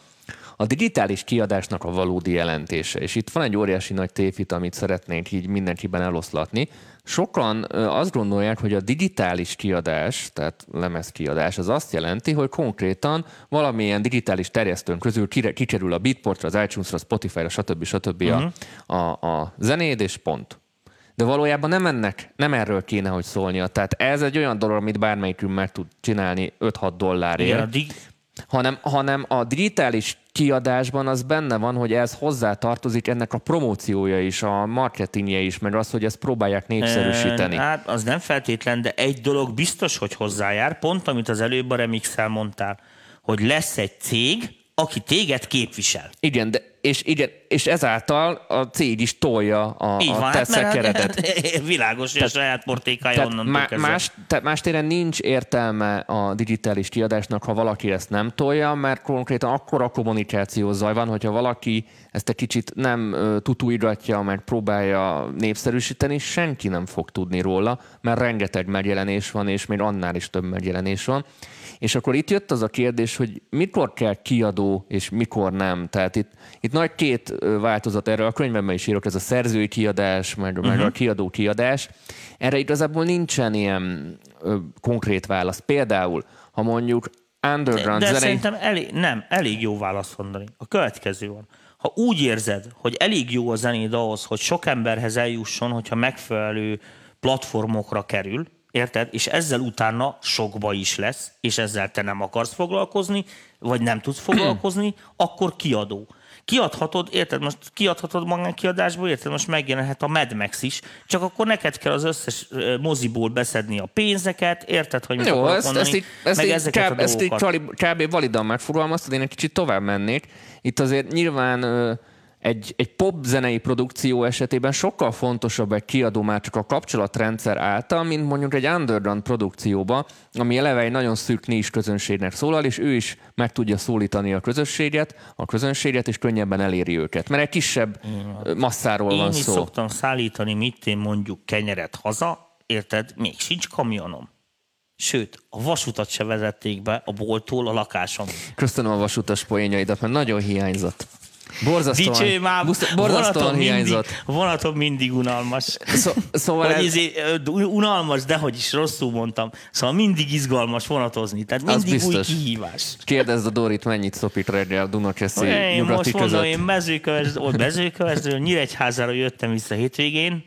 A digitális kiadásnak a valódi jelentése, és itt van egy óriási nagy tévhit, amit szeretnénk így mindenkiben eloszlatni. Sokan azt gondolják, hogy a digitális kiadás, tehát lemezkiadás, az azt jelenti, hogy konkrétan valamilyen digitális terjesztőn közül kikerül a Beatportra, az iTunes-ra, Spotify-ra, stb. stb. Uh-huh. A, a, a zenéd, és pont. De valójában nem ennek, nem erről kéne, hogy szólnia. Tehát ez egy olyan dolog, amit bármelyikünk meg tud csinálni 5-6 dollárért Igen, a dig- hanem, hanem a digitális kiadásban az benne van, hogy ez hozzá tartozik ennek a promóciója is, a marketingje is, meg az, hogy ezt próbálják népszerűsíteni. Hát az nem feltétlen, de egy dolog biztos, hogy hozzájár, pont amit az előbb a remix mondtál, hogy lesz egy cég, aki téged képvisel. Igen, de és, igen, és ezáltal a cég is tolja a, Így a van, te hát, mert szekeredet. világos, hogy a saját portékája Tehát má, kezdve. más, tehát más téren nincs értelme a digitális kiadásnak, ha valaki ezt nem tolja, mert konkrétan akkora kommunikáció zaj van, hogyha valaki ezt egy kicsit nem tutuigatja, meg próbálja népszerűsíteni, senki nem fog tudni róla, mert rengeteg megjelenés van, és még annál is több megjelenés van. És akkor itt jött az a kérdés, hogy mikor kell kiadó, és mikor nem. Tehát itt, itt nagy két változat erről, a könyvemben is írok, ez a szerzői kiadás, meg, uh-huh. meg a kiadó kiadás. Erre igazából nincsen ilyen ö, konkrét válasz. Például, ha mondjuk underground De zenei... szerintem elég, nem, elég jó választ mondani. A következő van. Ha úgy érzed, hogy elég jó a zenéd ahhoz, hogy sok emberhez eljusson, hogyha megfelelő platformokra kerül, érted? És ezzel utána sokba is lesz, és ezzel te nem akarsz foglalkozni, vagy nem tudsz foglalkozni, akkor kiadó. Kiadhatod, érted, most kiadhatod magánkiadásból, érted, most megjelenhet a Mad Max is, csak akkor neked kell az összes moziból beszedni a pénzeket, érted, hogy mit Jó, ezt, mondani, ezt, így, ezt, meg így, ezeket kb, a ezt így dolgokat. kb, kb. validan megfogalmaztad, én egy kicsit tovább mennék. Itt azért nyilván egy, egy pop zenei produkció esetében sokkal fontosabb egy kiadó már csak a kapcsolatrendszer által, mint mondjuk egy underground produkcióba, ami eleve egy nagyon szűk is közönségnek szólal, és ő is meg tudja szólítani a közösséget, a közönséget, és könnyebben eléri őket. Mert egy kisebb masszáról Én van is szó. szoktam szállítani, mit én mondjuk kenyeret haza, érted? Még sincs kamionom. Sőt, a vasutat se vezették be a bolttól a lakásom. Köszönöm a vasutas poénjaidat, mert nagyon hiányzott. Borzasztóan, Dicső már, busz- borzasztóan vonatom mindig, hiányzott. vonatom mindig unalmas. Szó, szóval Vagy ez, izé, unalmas, dehogy is rosszul mondtam. Szóval mindig izgalmas vonatozni. Tehát Az mindig új biztos. kihívás. kérdezd a Dorit, mennyit szopik reggel Dunakeszi Én nyugati most között. mondom, én mezőkövező, ott mezőkövező, Nyíregyházára jöttem vissza hétvégén,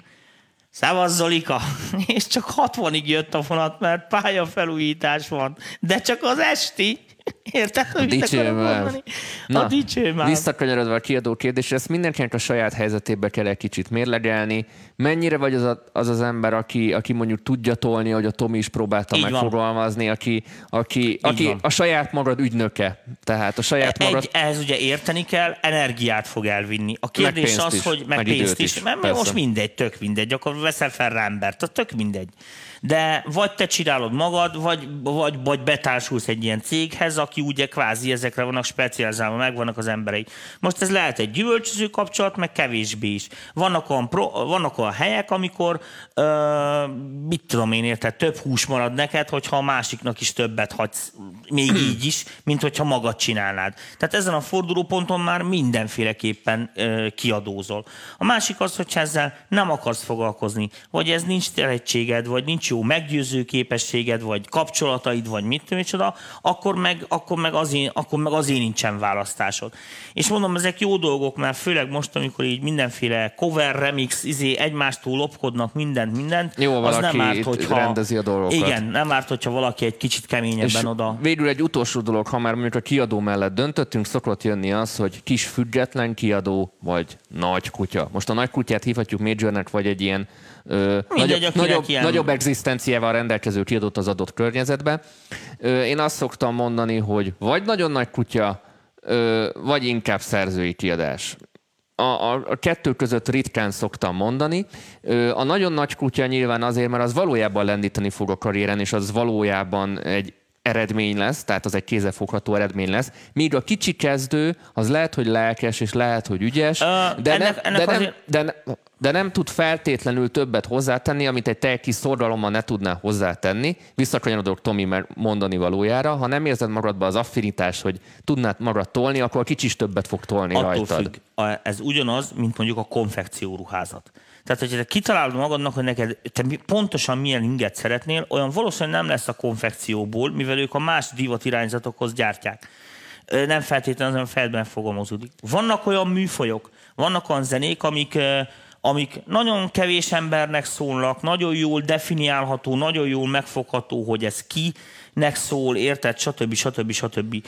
Szávasz Zolika, és csak 60-ig jött a vonat, mert pályafelújítás van, de csak az esti, Érted? hogy mit már. mondani? Na, A dicsérj már. visszakanyarodva a kiadó kérdésre, ezt mindenkinek a saját helyzetébe kell egy kicsit mérlegelni. Mennyire vagy az a, az, az ember, aki, aki mondjuk tudja tolni, hogy a Tomi is próbálta Így van. megfogalmazni, aki, aki, aki van. a saját magad ügynöke. Tehát a saját magad... Egy, ehhez ugye érteni kell, energiát fog elvinni. A kérdés az, is, hogy meg, meg pénzt is, is, mert persze. most mindegy, tök mindegy, akkor veszel fel rá embert, tök mindegy. De vagy te csinálod magad, vagy, vagy, vagy betársulsz egy ilyen céghez, aki ugye kvázi ezekre vannak specializálva, megvannak az emberei. Most ez lehet egy gyümölcsöző kapcsolat, meg kevésbé is. Vannak olyan, pro, vannak olyan helyek, amikor ö, mit tudom én érted, több hús marad neked, hogyha a másiknak is többet hagysz, még így is, mint hogyha magad csinálnád. Tehát ezen a fordulóponton már mindenféleképpen ö, kiadózol. A másik az, hogy ezzel nem akarsz foglalkozni, vagy ez nincs tehetséged, vagy nincs jó meggyőző képességed, vagy kapcsolataid, vagy mit tudom, micsoda, akkor meg, akkor, meg azért, akkor meg azért nincsen választásod. És mondom, ezek jó dolgok, mert főleg most, amikor így mindenféle cover, remix, izé egymástól lopkodnak mindent, mindent, Jó, az nem árt, hogyha... rendezi a dolgokat. Igen, nem árt, hogyha valaki egy kicsit keményebben És oda... végül egy utolsó dolog, ha már mondjuk a kiadó mellett döntöttünk, szokott jönni az, hogy kis független kiadó, vagy nagy kutya. Most a nagy kutyát hívhatjuk majornek, vagy egy ilyen ö, nagyobb, nagyobb, ilyen- nagyobb egzisztenciával rendelkező kiadót az adott környezetbe. Ö, én azt szoktam mondani, hogy vagy nagyon nagy kutya, ö, vagy inkább szerzői kiadás. A, a, a kettő között ritkán szoktam mondani. Ö, A nagyon nagy kutya nyilván azért, mert az valójában lendíteni fog a karrieren, és az valójában egy eredmény lesz, tehát az egy kézzelfogható eredmény lesz. Míg a kicsi kezdő, az lehet, hogy lelkes, és lehet, hogy ügyes, Ö, de, ennek- nem, ennek de, nem, azért- de, ne- de nem tud feltétlenül többet hozzátenni, amit egy te kis szorgalommal ne tudná hozzátenni. Visszakanyarodok Tomi mer- mondani valójára. Ha nem érzed magadba az affinitást, hogy tudnád magad tolni, akkor a kicsi is többet fog tolni Attól rajtad. függ. Ez ugyanaz, mint mondjuk a konfekcióruházat. Tehát, hogyha te kitalálod magadnak, hogy neked te pontosan milyen inget szeretnél, olyan valószínűleg nem lesz a konfekcióból, mivel ők a más divat irányzatokhoz gyártják. Nem feltétlenül az a feldben fogalmazódik. Vannak olyan műfajok, vannak olyan zenék, amik, amik nagyon kevés embernek szólnak, nagyon jól definiálható, nagyon jól megfogható, hogy ez ki, nek szól, érted, stb. stb. stb.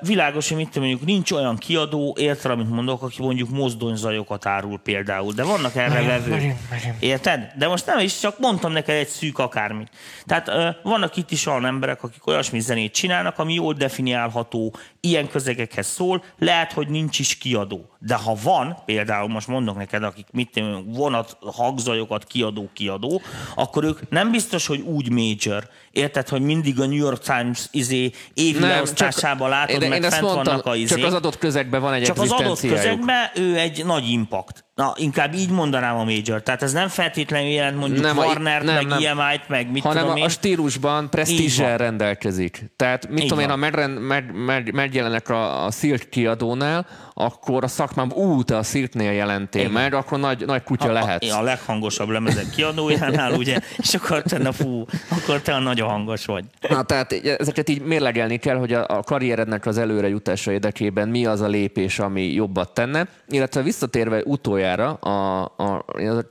Világos, hogy mit tudom, mondjuk nincs olyan kiadó, érted, amit mondok, aki mondjuk mozdonyzajokat árul például, de vannak erre vevők. Érted? De most nem is, csak mondtam neked egy szűk akármit. Tehát vannak itt is olyan emberek, akik olyasmi zenét csinálnak, ami jól definiálható, ilyen közegekhez szól, lehet, hogy nincs is kiadó. De ha van, például most mondok neked, akik mit tudom, vonat, hangzajokat kiadó, kiadó, akkor ők nem biztos, hogy úgy major. Érted, hogy mindig a New York Times izé évi leosztásában látod, én, meg én fent mondtam, vannak a izé. csak az adott közegben van egy Csak az adott közegben ő egy nagy impact. Na, inkább így mondanám a major. Tehát ez nem feltétlenül jelent mondjuk Nem, Warner-t, nem, meg nem. EMI-t, meg mit hanem tudom én. a stílusban presztízsel van. rendelkezik. Tehát mit Így tudom én, ha van. megrend, meg, meg, megjelenek a, a Silk kiadónál, akkor a szakmám, ú, te a Silknél jelentél Igen. meg, akkor nagy, nagy kutya a, lehetsz. a, a leghangosabb lemezek kiadójánál, ugye, és akkor te, na fú, akkor te a nagyon hangos vagy. Na, tehát ezeket így mérlegelni kell, hogy a, a karrierednek az előre jutása érdekében mi az a lépés, ami jobbat tenne. Illetve visszatérve utoljára a, a, a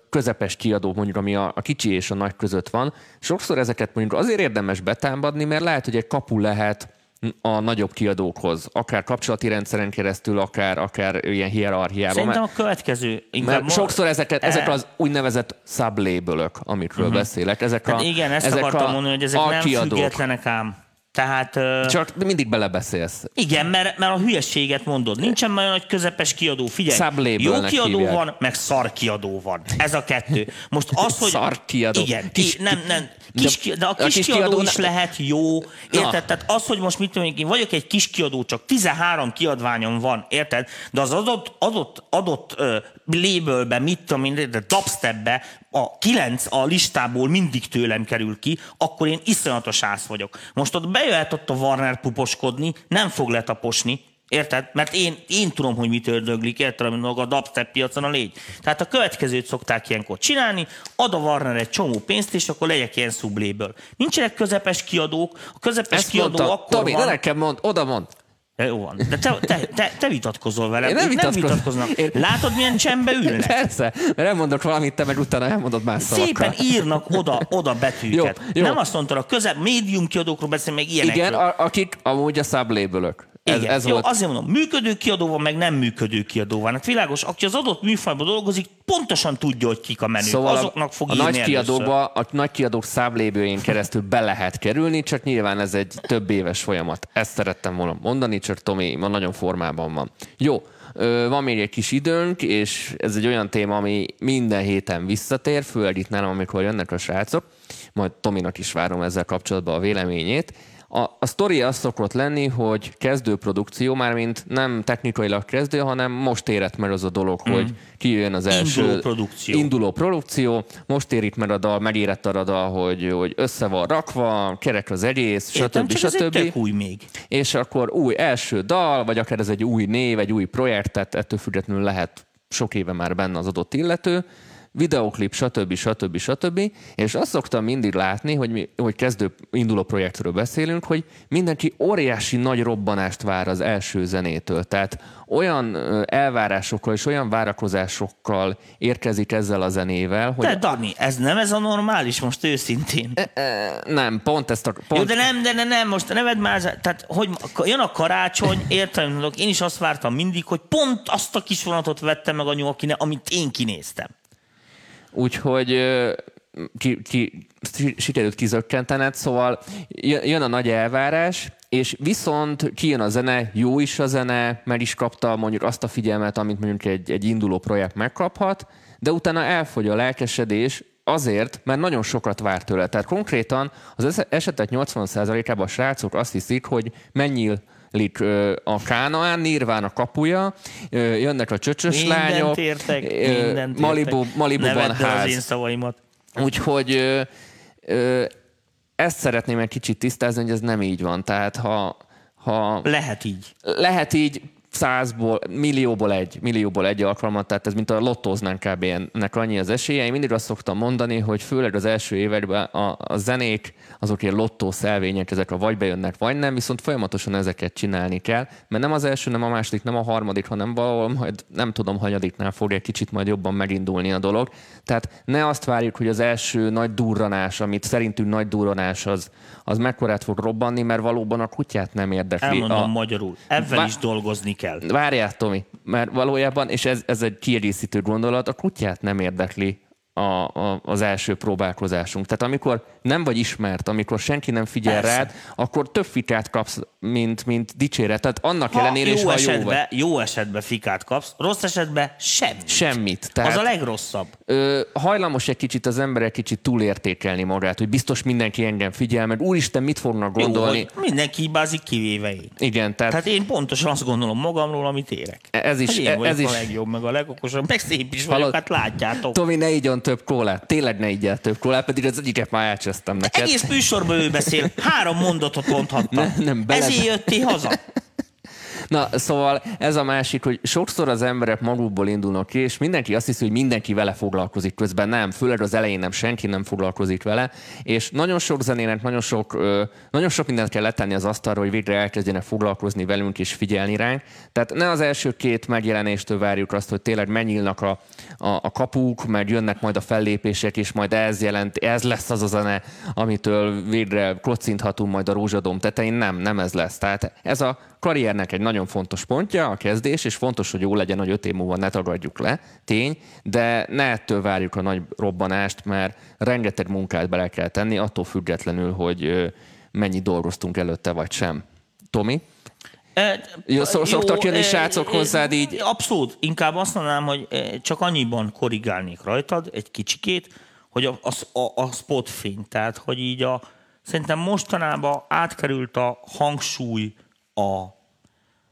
közepes kiadó, mondjuk, ami a, a kicsi és a nagy között van, sokszor ezeket mondjuk azért érdemes betámadni, mert lehet, hogy egy kapu lehet a nagyobb kiadókhoz, akár kapcsolati rendszeren keresztül, akár, akár ilyen hierarchiában. Szerintem a következő... Mert ma- sokszor ezeket, E- ezek az úgynevezett sublabelök, amikről uh-huh. beszélek, ezek a, Hát igen, ezt ezek akartam a mondani, hogy ezek nem alkiadók. függetlenek ám. Tehát Csak mindig belebeszélsz. igen, mert, mert a hülyeséget mondod. Nincsen olyan nagy közepes kiadó. Figyelj, jó kiadó hívják. van, meg szar kiadó van. Ez a kettő. Most az, hogy... Szar kiadó. Igen, Kis- nem, nem. Kis, de- a kis, kis kiadó, kiadó is ne- lehet jó. Érted? Tehát az, hogy most mit tudom én, én vagyok egy kis kiadó, csak 13 kiadványom van, érted? De az adott, adott, adott uh, labelbe, mit tudom én, de dubstepbe a 9 a listából mindig tőlem kerül ki, akkor én iszonyatos ász vagyok. Most ott bejöhet ott a Warner puposkodni, nem fog letaposni, Érted? Mert én, én tudom, hogy mit ördöglik, érted, mint maga a dubstep piacon a légy. Tehát a következőt szokták ilyenkor csinálni, ad a Warner egy csomó pénzt, és akkor legyek ilyen subléből. Nincsenek közepes kiadók, a közepes Ezt kiadó mondta, akkor Tomi, van... ne nekem mond, oda mond. Jó van. De te, te, te, te vitatkozol velem. Én nem vitatkozom. nem vitatkoznak. Én- Látod, milyen csendbe ülnek? Persze, mert elmondok valamit, te meg utána elmondod más Szépen szavakkal. írnak oda, oda betűket. Jó, jó. Nem azt mondtad, a közel médium kiadókról beszél, meg ilyenekről. Igen, a, akik amúgy a sublabelök. Ez, Igen. ez Jó, volt. azért mondom, működő kiadó van, meg nem működő kiadó van. Hát világos, aki az adott műfajban dolgozik, pontosan tudja, hogy kik a menők. Szóval Azoknak fog a nagy kiadóba, a nagy kiadók száblébőjén keresztül be lehet kerülni, csak nyilván ez egy több éves folyamat. Ezt szerettem volna mondani, csak Tomi ma nagyon formában van. Jó, van még egy kis időnk, és ez egy olyan téma, ami minden héten visszatér, főleg itt nálam, amikor jönnek a srácok. Majd Tominak is várom ezzel kapcsolatban a véleményét. A, a sztori az szokott lenni, hogy kezdő produkció, mármint nem technikailag kezdő, hanem most érett meg az a dolog, hogy kijön az első Induló produkció. induló produkció, most ér itt meg a dal, megérett a dal, hogy, hogy össze van rakva, kerek az egész, Értem, stb. csak ez stb. tök új még. És akkor új első dal, vagy akár ez egy új név, egy új projekt, tehát ettől függetlenül lehet sok éve már benne az adott illető, videoklip, stb. stb. stb. És azt szoktam mindig látni, hogy, mi, hogy kezdő induló projektről beszélünk, hogy mindenki óriási nagy robbanást vár az első zenétől. Tehát olyan elvárásokkal és olyan várakozásokkal érkezik ezzel a zenével, hogy De Dani, ez nem ez a normális, most őszintén. Ö, nem, pont ezt a... Pont, Jó, de nem, de nem, most neved már, tehát hogy jön a karácsony, értem, én is azt vártam mindig, hogy pont azt a kis vonatot vettem meg anyu, akine, amit én kinéztem. Úgyhogy ki, ki, sikerült kizökkentened, szóval jö- jön a nagy elvárás, és viszont kijön a zene, jó is a zene, meg is kapta mondjuk azt a figyelmet, amit mondjuk egy, egy induló projekt megkaphat, de utána elfogy a lelkesedés, azért, mert nagyon sokat vár tőle. Tehát konkrétan az esetek 80%-ában a srácok azt hiszik, hogy mennyi lik ö, a Kánaán, Nirván a kapuja, jönnek a csöcsös Mindent lányok, értek, mindent Malibu, értek. Malibuban ház. az én szavaimat. Úgyhogy ezt szeretném egy kicsit tisztázni, hogy ez nem így van. Tehát ha, ha Lehet így. lehet így százból, millióból egy, millióból egy alkalmat, tehát ez mint a lottóznánk kb. ennek annyi az esélye. Én mindig azt szoktam mondani, hogy főleg az első években a, a zenék, azok ilyen lottó szelvények, ezek a vagy bejönnek, vagy nem, viszont folyamatosan ezeket csinálni kell, mert nem az első, nem a második, nem a harmadik, hanem valahol majd nem tudom, hanyadiknál fog egy kicsit majd jobban megindulni a dolog. Tehát ne azt várjuk, hogy az első nagy durranás, amit szerintünk nagy durranás, az, az mekkorát fog robbanni, mert valóban a kutyát nem érdekli. Elmondom a, magyarul. Ebben Vá- is dolgozni kell. Várjál, Tomi, mert valójában, és ez, ez egy kiegészítő gondolat, a kutyát nem érdekli a, a, az első próbálkozásunk. Tehát amikor nem vagy ismert, amikor senki nem figyel Persze. rád, akkor több fikát kapsz, mint, mint dicséret. Tehát annak Ha ellenére is, jó, ha jó vagy. esetben, jó esetben fikát kapsz, rossz esetben semmit. Semmit. Tehát... Az a legrosszabb. ö, hajlamos egy kicsit az ember egy kicsit túlértékelni magát, hogy biztos mindenki engem figyel, meg úristen, mit fognak gondolni. Jó, mindenki hibázik, kivéve én. Igen, tehát, Tehát én pontosan azt gondolom magamról, amit érek. ez is, Hát én vagyok ez is a legjobb, meg a legokosabb, meg szép is vagyok, Hallod? hát látjátok. Tomi, ne igyon több kólát. Tényleg ne igyál több kólát, pedig az egyiket már neked. Egész műsorban ő beszél, három mondatot mondhattam. Ne- nem, bele- Ezért jöttél haza. Na, szóval ez a másik, hogy sokszor az emberek magukból indulnak ki, és mindenki azt hiszi, hogy mindenki vele foglalkozik, közben nem, főleg az elején nem, senki nem foglalkozik vele, és nagyon sok zenének, nagyon sok, nagyon sok mindent kell letenni az asztalra, hogy végre elkezdjenek foglalkozni velünk és figyelni ránk. Tehát ne az első két megjelenéstől várjuk azt, hogy tényleg megnyílnak a, a, a kapuk, meg jönnek majd a fellépések, és majd ez jelent, ez lesz az a zene, amitől végre klocinthatunk majd a rózsadom tetején. Nem, nem ez lesz. Tehát ez a karriernek egy nagyon fontos pontja, a kezdés, és fontos, hogy jó legyen, hogy öt év múlva ne tagadjuk le, tény, de ne ettől várjuk a nagy robbanást, mert rengeteg munkát bele kell tenni, attól függetlenül, hogy mennyi dolgoztunk előtte, vagy sem. Tomi? E, Jó, szoktak jönni srácok e, hozzád így? Abszolút. Inkább azt mondanám, hogy csak annyiban korrigálnék rajtad egy kicsikét, hogy a, a, a, a spotfény, tehát hogy így a, szerintem mostanában átkerült a hangsúly a,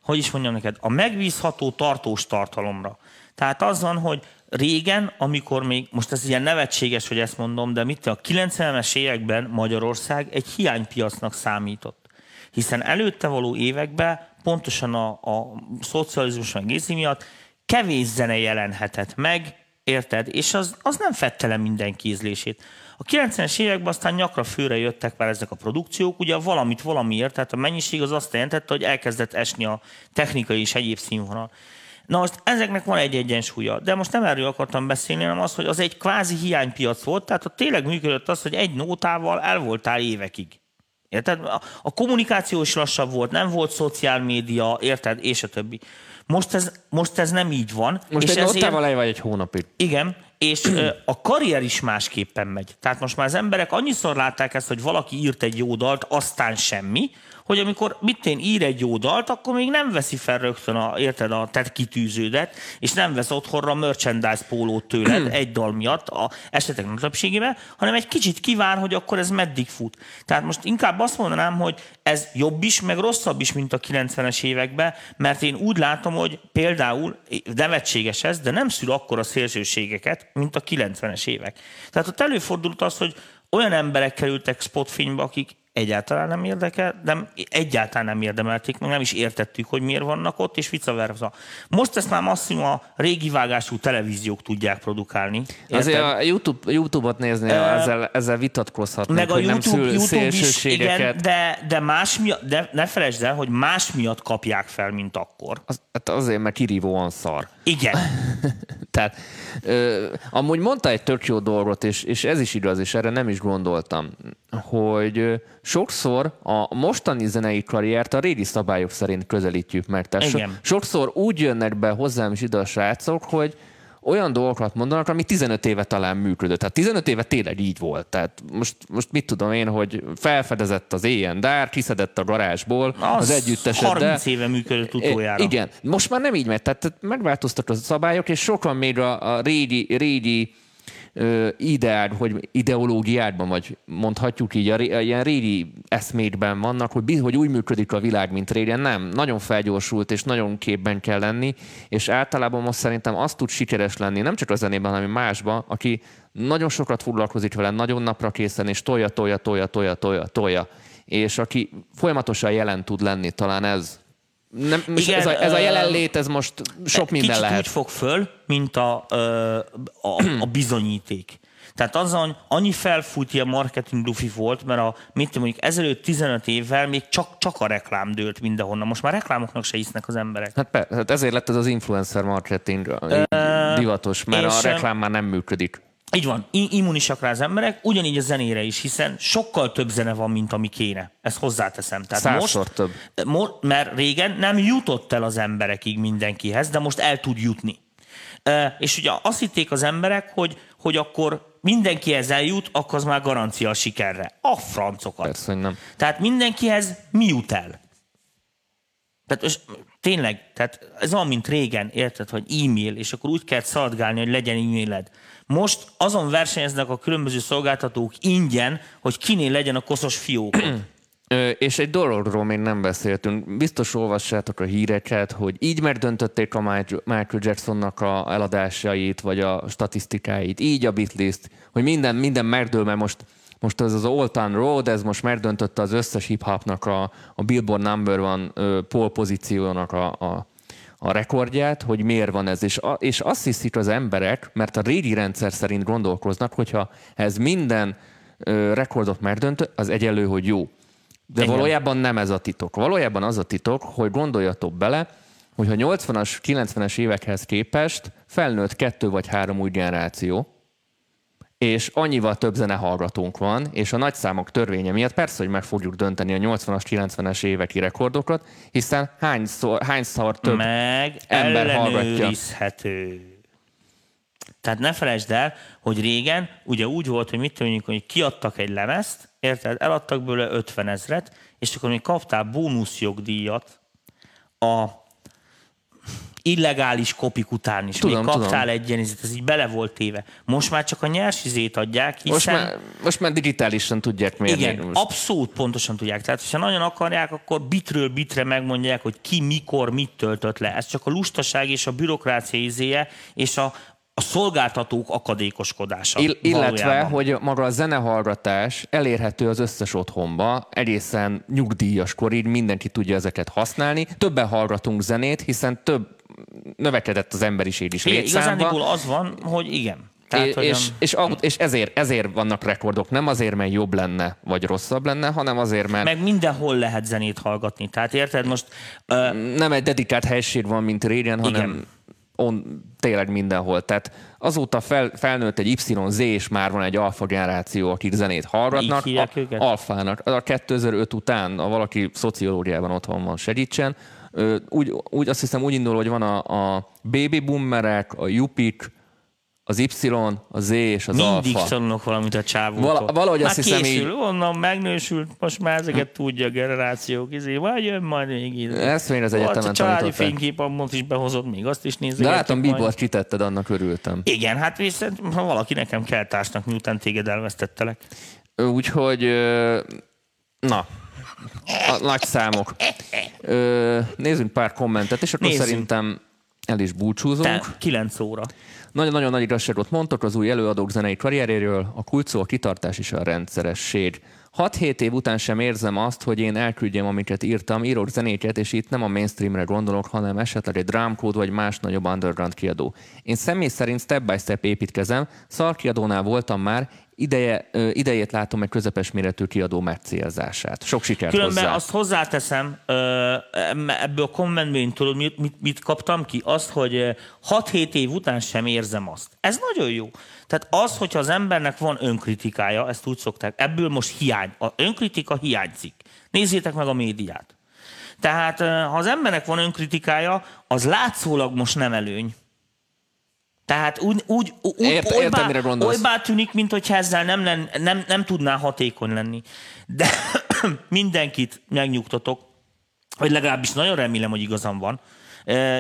hogy is mondjam neked, a megbízható tartós tartalomra. Tehát az van, hogy régen, amikor még, most ez ilyen nevetséges, hogy ezt mondom, de mit a 90-es években Magyarország egy hiánypiacnak számított. Hiszen előtte való években pontosan a, a szocializmus meg Gézi miatt kevés zene jelenhetett meg érted? És az, az nem fette le minden kézlését. A 90-es években aztán nyakra főre jöttek már ezek a produkciók, ugye valamit valamiért, tehát a mennyiség az azt jelentette, hogy elkezdett esni a technikai és egyéb színvonal. Na most ezeknek van egy egyensúlya, de most nem erről akartam beszélni, hanem az, hogy az egy kvázi hiánypiac volt, tehát ott tényleg működött az, hogy egy nótával el voltál évekig. Érted? A, kommunikáció is lassabb volt, nem volt szociál média, érted? És a többi. Most ez, most ez nem így van. Most és egy ezért... nótával vagy egy hónapig. Igen, és a karrier is másképpen megy. Tehát most már az emberek annyiszor látták ezt, hogy valaki írt egy jó dalt, aztán semmi, hogy amikor mit én ír egy jó dalt, akkor még nem veszi fel rögtön a, érted, a te kitűződet, és nem vesz otthonra merchandise pólót tőled egy dal miatt, a esetek nem többségében, hanem egy kicsit kíván, hogy akkor ez meddig fut. Tehát most inkább azt mondanám, hogy ez jobb is, meg rosszabb is, mint a 90-es években, mert én úgy látom, hogy például nevetséges ez, de nem szül akkor a szélsőségeket, mint a 90-es évek. Tehát ott előfordult az, hogy olyan emberek kerültek spotfénybe, akik egyáltalán nem érdekel, nem, egyáltalán nem érdemelték, meg nem is értettük, hogy miért vannak ott, és vice versa. Most ezt már maximum a régi vágású televíziók tudják produkálni. Érted? Azért a YouTube, YouTube-ot nézni, uh, ezzel, ezzel vitatkozhatnak, meg a hogy YouTube, nem szül YouTube is, igen, de, de, más miatt, de ne felejtsd el, hogy más miatt kapják fel, mint akkor. Az, hát azért, mert kirívóan szar. Igen. Tehát ö, amúgy mondta egy tök jó dolgot, és, és ez is igaz, és erre nem is gondoltam, hogy sokszor a mostani zenei karriert a régi szabályok szerint közelítjük meg. Tehát so, sokszor úgy jönnek be hozzám is ide a srácok, hogy olyan dolgokat mondanak, ami 15 éve talán működött. Tehát 15 éve tényleg így volt. Tehát most, most mit tudom én, hogy felfedezett az éjjel dár, kiszedett a garázsból az, az együtteset. 30 de, éve működött utoljára. Igen, most már nem így megy. Tehát megváltoztak a szabályok, és sokan még a, a régi, régi ideál, hogy ideológiádban, vagy mondhatjuk így, a, a ilyen régi eszmétben vannak, hogy, hogy úgy működik a világ, mint régen. Nem, nagyon felgyorsult, és nagyon képben kell lenni, és általában most szerintem azt tud sikeres lenni, nem csak a zenében, hanem másban, aki nagyon sokat foglalkozik vele, nagyon napra készen, és tolja, tolja, tolja, tolja, tolja, tolja. És aki folyamatosan jelen tud lenni, talán ez nem, Igen, ez, a, ez a jelenlét, ez most sok minden kicsit lehet. úgy fog föl, mint a, a, a bizonyíték. Tehát azon annyi felfújtja marketing lufi volt, mert a, mit mondjuk ezelőtt 15 évvel még csak, csak a reklám dőlt mindenhonnan. Most már reklámoknak se hisznek az emberek. Hát, per, hát ezért lett ez az influencer marketing divatos, mert a reklám már nem működik. Így van, immunisak rá az emberek, ugyanígy a zenére is, hiszen sokkal több zene van, mint ami kéne. Ezt hozzáteszem. Tehát most, több. Mo, mert régen nem jutott el az emberekig mindenkihez, de most el tud jutni. És ugye azt hitték az emberek, hogy, hogy akkor mindenkihez eljut, akkor az már garancia a sikerre. A francokat. Persze, hogy nem. Tehát mindenkihez mi jut el? Tehát tényleg, tehát ez olyan, mint régen, érted, hogy e-mail, és akkor úgy kell szaladgálni, hogy legyen e-mailed. Most azon versenyeznek a különböző szolgáltatók ingyen, hogy kinél legyen a koszos fiók. és egy dologról még nem beszéltünk. Biztos olvassátok a híreket, hogy így megdöntötték a Michael Jacksonnak a eladásait, vagy a statisztikáit, így a bitlist, hogy minden, minden megdől, mert most most ez az Old Town Road, ez most megdöntötte az összes hip-hopnak a, a Billboard Number One pole pozíciónak a, a, a rekordját, hogy miért van ez. És, a, és azt hiszik az emberek, mert a régi rendszer szerint gondolkoznak, hogyha ez minden ö, rekordot megdönt, az egyelő, hogy jó. De Igen. valójában nem ez a titok. Valójában az a titok, hogy gondoljatok bele, hogyha 80-as, 90-es évekhez képest felnőtt kettő vagy három új generáció, és annyival több zenehallgatónk van, és a nagyszámok törvénye miatt persze, hogy meg fogjuk dönteni a 80-as, 90-es éveki rekordokat, hiszen hányszor, hányszor több meg ember hallgatja. Tehát ne felejtsd el, hogy régen ugye úgy volt, hogy mit mondjuk, hogy kiadtak egy lemezt, érted, eladtak belőle 50 ezret, és akkor még kaptál bónuszjogdíjat a illegális kopik után is. Tudom, Még kaptál tudom. egy ilyen, ez így bele volt téve. Most már csak a nyers izét adják, hiszen... Most már, most már digitálisan tudják mérni. Igen, most. abszolút pontosan tudják. Tehát, ha nagyon akarják, akkor bitről bitre megmondják, hogy ki, mikor, mit töltött le. Ez csak a lustaság és a bürokrácia izéje, és a, a szolgáltatók akadékoskodása. Ill- illetve, valójában. hogy maga a zenehallgatás elérhető az összes otthonba, egészen nyugdíjas korig mindenki tudja ezeket használni. Többen hallgatunk zenét, hiszen több növekedett az emberiség is igazándiból az van, hogy igen. Tehát, És, hogy és, és, ezért, ezért vannak rekordok, nem azért, mert jobb lenne, vagy rosszabb lenne, hanem azért, mert meg mindenhol lehet zenét hallgatni. Tehát érted most, ö, nem egy dedikált helység van, mint régen, hanem Igen. on, tényleg mindenhol. Tehát azóta fel, felnőtt egy YZ, és már van egy alfa generáció, akik zenét hallgatnak. Így hívják őket? Alfának. A 2005 után, ha valaki szociológiában otthon van, segítsen. Úgy, úgy azt hiszem úgy indul, hogy van a, a baby boomerek, a jupik, az Y, a Z és az mindig alfa. tanulok valamit a csávótól. Vala- valahogy már azt hiszem készül, így- onnan megnősült, most már ezeket tudja a generációk, izé, vagy jön majd még ide. Ezt még az egyetemen a családi fényképamot is behozott, még azt is De nézegetjük látom, majd. bíbort kitetted, annak örültem. Igen, hát viszont ha valaki nekem kell társnak, miután téged elvesztettelek. Úgyhogy, na, a nagy számok. Ö, Nézzünk pár kommentet, és akkor Nézzünk. szerintem el is búcsúzunk. Te 9 óra. Nagyon-nagyon nagy igazságot mondtok az új előadók zenei karrieréről, a kulcs szó a kitartás és a rendszeresség. 6-7 év után sem érzem azt, hogy én elküldjem, amiket írtam, írok zenéket, és itt nem a mainstreamre gondolok, hanem esetleg egy Drumcode vagy más nagyobb underground kiadó. Én személy szerint step by step építkezem, szarkiadónál voltam már, ideje, idejét látom egy közepes méretű kiadó megcélzását. Sok sikert Különben hozzá. azt hozzáteszem, ebből a kommentből tudod, mit, mit, mit kaptam ki? Azt, hogy ö, 6-7 év után sem érzem azt. Ez nagyon jó. Tehát az, hogyha az embernek van önkritikája, ezt úgy szokták, ebből most hiány. A önkritika hiányzik. Nézzétek meg a médiát. Tehát ha az embernek van önkritikája, az látszólag most nem előny. Tehát úgy, úgy, úgy Ért- értem, olybá, mire gondolsz. olybá tűnik, mintha ezzel nem, len, nem, nem tudná hatékony lenni. De mindenkit megnyugtatok, vagy legalábbis nagyon remélem, hogy igazam van,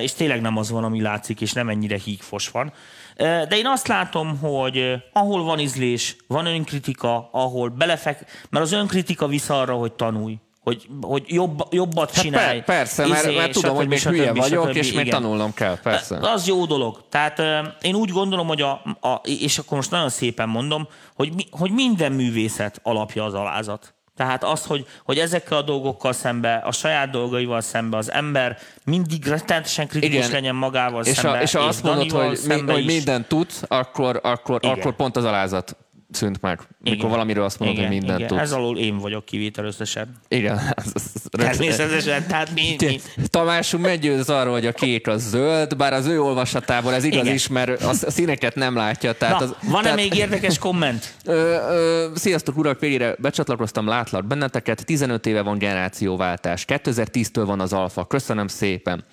és tényleg nem az van, ami látszik, és nem ennyire hígfos van. De én azt látom, hogy ahol van ízlés, van önkritika, ahol belefek, mert az önkritika visz arra, hogy tanulj, hogy, hogy jobb, jobbat Hát csinálj. per- persze, mert, izé, mert tudom, hogy stb. még stb. hülye stb. vagyok, és még Igen. tanulnom kell, persze. Az jó dolog. Tehát én úgy gondolom, hogy a, a, és akkor most nagyon szépen mondom, hogy, hogy minden művészet alapja az alázat. Tehát az, hogy, hogy ezekkel a dolgokkal szembe, a saját dolgaival szembe az ember mindig rettenetesen kritikus Igen. legyen magával És, szembe. ha, és ha azt mondod, hogy, mi, hogy mindent tudsz, akkor, akkor, Igen. akkor pont az alázat szűnt meg. Mikor Igen. valamiről azt mondod, igen, hogy mindent igen. tudsz. Ez alól én vagyok kivétel összesen. Igen. ez- Természetesen, tehát mi, mi, Tamásunk meggyőz arról, hogy a kék az zöld, bár az ő olvasatából ez igaz Igen. is, mert a színeket nem látja. Tehát Na, az, van-e tehát, még érdekes komment? Ö, ö, sziasztok, urak, végére becsatlakoztam, látlak benneteket. 15 éve van generációváltás. 2010-től van az alfa. Köszönöm szépen.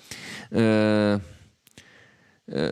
Ö, ö,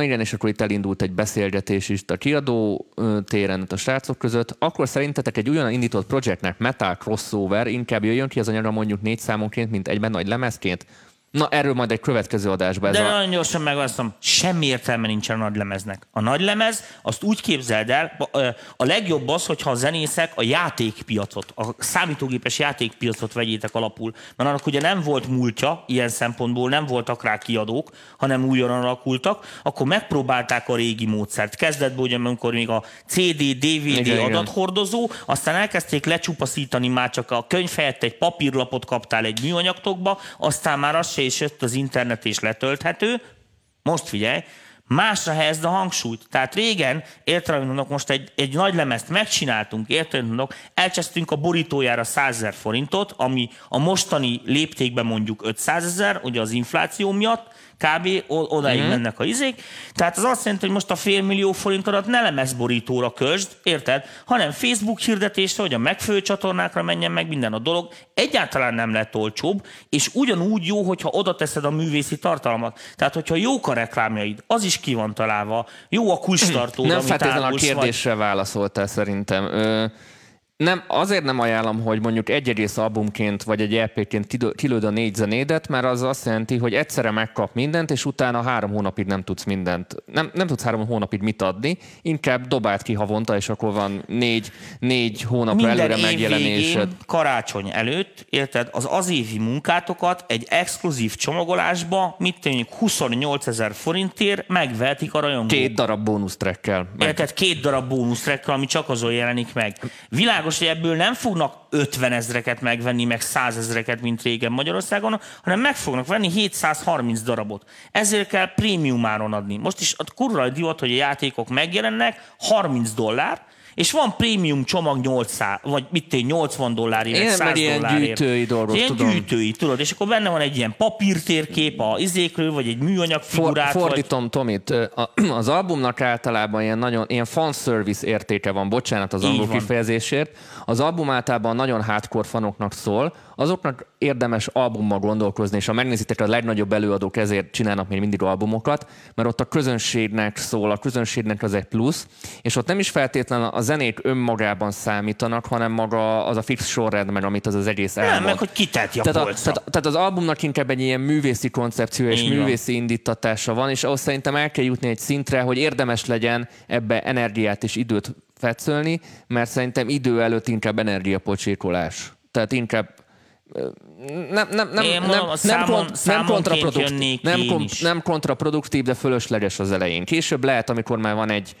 igen, és akkor itt elindult egy beszélgetés is a kiadó téren a srácok között. Akkor szerintetek egy olyan indított projektnek metal crossover inkább jöjjön ki az anyaga mondjuk négy számonként, mint egyben nagy lemezként? Na, erről majd egy következő adásban. Ez De a... nagyon gyorsan megválasztom, semmi értelme nincsen a nagy lemeznek. A nagy lemez, azt úgy képzeld el, a legjobb az, hogyha a zenészek a játékpiacot, a számítógépes játékpiacot vegyétek alapul. Mert annak ugye nem volt múltja, ilyen szempontból nem voltak rá kiadók, hanem újonnan alakultak, akkor megpróbálták a régi módszert. Kezdetben ugye, amikor még a CD, DVD Igen, igen. adathordozó, aztán elkezdték lecsupaszítani, már csak a könyv helyett egy papírlapot kaptál egy műanyagtokba, aztán már az se is jött az internet és letölthető. Most figyelj, másra helyezd a hangsúlyt. Tehát régen, értelemben most egy, egy nagy lemezt megcsináltunk, értelemben elcsesztünk a borítójára 100 ezer forintot, ami a mostani léptékben mondjuk 500 ezer, ugye az infláció miatt, kb. o- odáig mm. mennek a izék. Tehát az azt jelenti, hogy most a félmillió forintodat ne lemezborítóra közd, érted? Hanem Facebook hirdetésre, hogy a megfő csatornákra menjen meg minden a dolog. Egyáltalán nem lett olcsóbb, és ugyanúgy jó, hogyha oda teszed a művészi tartalmat. Tehát, hogyha jók a reklámjaid, az is ki van találva, jó a kulcstartó, nem feltétlenül a árulsz, vagy- kérdésre válaszoltál szerintem. Ö, nem, azért nem ajánlom, hogy mondjuk egy egész albumként vagy egy EP-ként kilőd a négy zenédet, mert az azt jelenti, hogy egyszerre megkap mindent, és utána három hónapig nem tudsz mindent, nem, nem tudsz három hónapig mit adni, inkább dobáld ki havonta, és akkor van négy, négy hónapra minden előre megjelenésed. karácsony előtt, érted, az az évi munkátokat egy exkluzív csomagolásba, mit tűnik, 28 ezer forintért megvehetik a rajongók. Két darab bónusztrekkel. Érted, két darab bónusztrekkel, ami csak azon jelenik meg. Világos világos, hogy ebből nem fognak 50 ezreket megvenni, meg 100 ezreket, mint régen Magyarországon, hanem meg fognak venni 730 darabot. Ezért kell prémium áron adni. Most is a kurva divat, hogy a játékok megjelennek, 30 dollár, és van prémium csomag 800, vagy mit tény, 80 dollárért, Én 100 meg ilyen dollárért. gyűjtői dolgok, ilyen tudom. gyűjtői, tudod, és akkor benne van egy ilyen papírtérkép a izékről, vagy egy műanyag For, figurát, vagy... fordítom Tomit, Ö, a- az albumnak általában ilyen nagyon ilyen fanservice értéke van, bocsánat az angol kifejezésért. Az album általában nagyon hardcore fanoknak szól, azoknak érdemes albummal gondolkozni, és ha megnézitek, a legnagyobb előadók ezért csinálnak még mindig albumokat, mert ott a közönségnek szól, a közönségnek az egy plusz, és ott nem is feltétlenül a zenék önmagában számítanak, hanem maga az a fix sorrend, meg amit az az egész elmond. Nem, meg hogy kitett a Tehát, a, tehát, tehát az albumnak inkább egy ilyen művészi koncepció és van. művészi indítatása van, és ahhoz szerintem el kell jutni egy szintre, hogy érdemes legyen ebbe energiát és időt fetszölni, mert szerintem idő előtt inkább energiapocsékolás. Tehát inkább nem, nem, nem, Én nem, mondom, nem, számon- kont, nem, kontraproduktív, nem, kon, nem kontraproduktív, de fölösleges az elején. Később lehet, amikor már van egy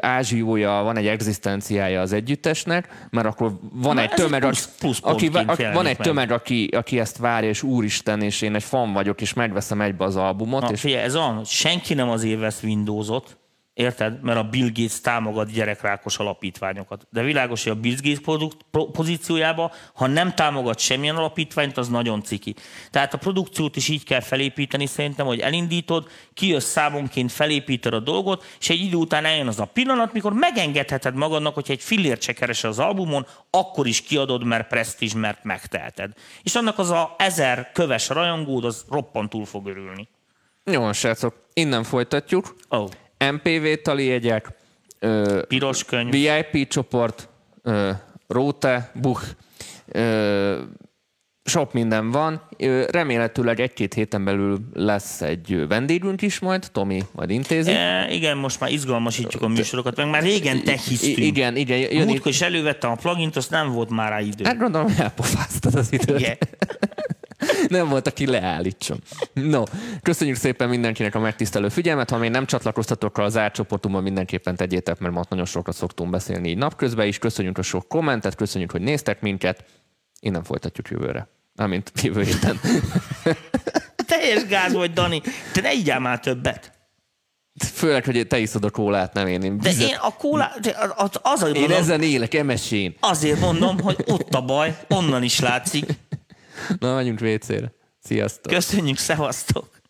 ázsiója, van egy egzisztenciája az együttesnek, mert akkor van Na, egy tömeg, plusz- aki, pluszpontként aki, aki, van egy meg. tömeg, aki, aki ezt várja, és úristen, és én egy fan vagyok, és megveszem egybe az albumot, Na, és figyelj, ez hogy senki nem azért vesz Windowsot, érted? Mert a Bill Gates támogat gyerekrákos alapítványokat. De világos, hogy a Bill Gates produkt, pro, pozíciójába, ha nem támogat semmilyen alapítványt, az nagyon ciki. Tehát a produkciót is így kell felépíteni szerintem, hogy elindítod, kijössz számonként, felépíted a dolgot, és egy idő után eljön az a pillanat, mikor megengedheted magadnak, hogy egy fillért se keresel az albumon, akkor is kiadod, mert presztízs, mert megteheted. És annak az a ezer köves rajongód, az roppantul fog örülni. jó, srácok, innen folytatjuk. Oh. MPV tali jegyek, ö, Piros könyv. VIP csoport, ö, Róte, Buch, ö, sok minden van. Remélhetőleg egy-két héten belül lesz egy vendégünk is majd, Tomi majd intézi. E, igen, most már izgalmasítjuk a műsorokat, meg már régen techiztünk. I- igen, igen, jön itt- Múltkor is elővettem a plugint, azt nem volt már rá idő. Hát gondolom, elpofáztad az időt. Igen. Nem volt, aki leállítson. No, köszönjük szépen mindenkinek a megtisztelő figyelmet. Ha még nem csatlakoztatok az átcsoportunkban, mindenképpen tegyétek, mert ma nagyon sokat szoktunk beszélni így napközben is. Köszönjük a sok kommentet, köszönjük, hogy néztek minket. Innen folytatjuk jövőre. Amint jövő héten. Teljes gáz vagy, Dani. Te ne igyál már többet. Főleg, hogy te iszod a kólát, nem én. Én, De én a kólá... de az, az, azért, én mondom, ezen élek, emesén. azért mondom, hogy ott a baj, onnan is látszik. Na, menjünk WC-re. Sziasztok. Köszönjük, szevasztok!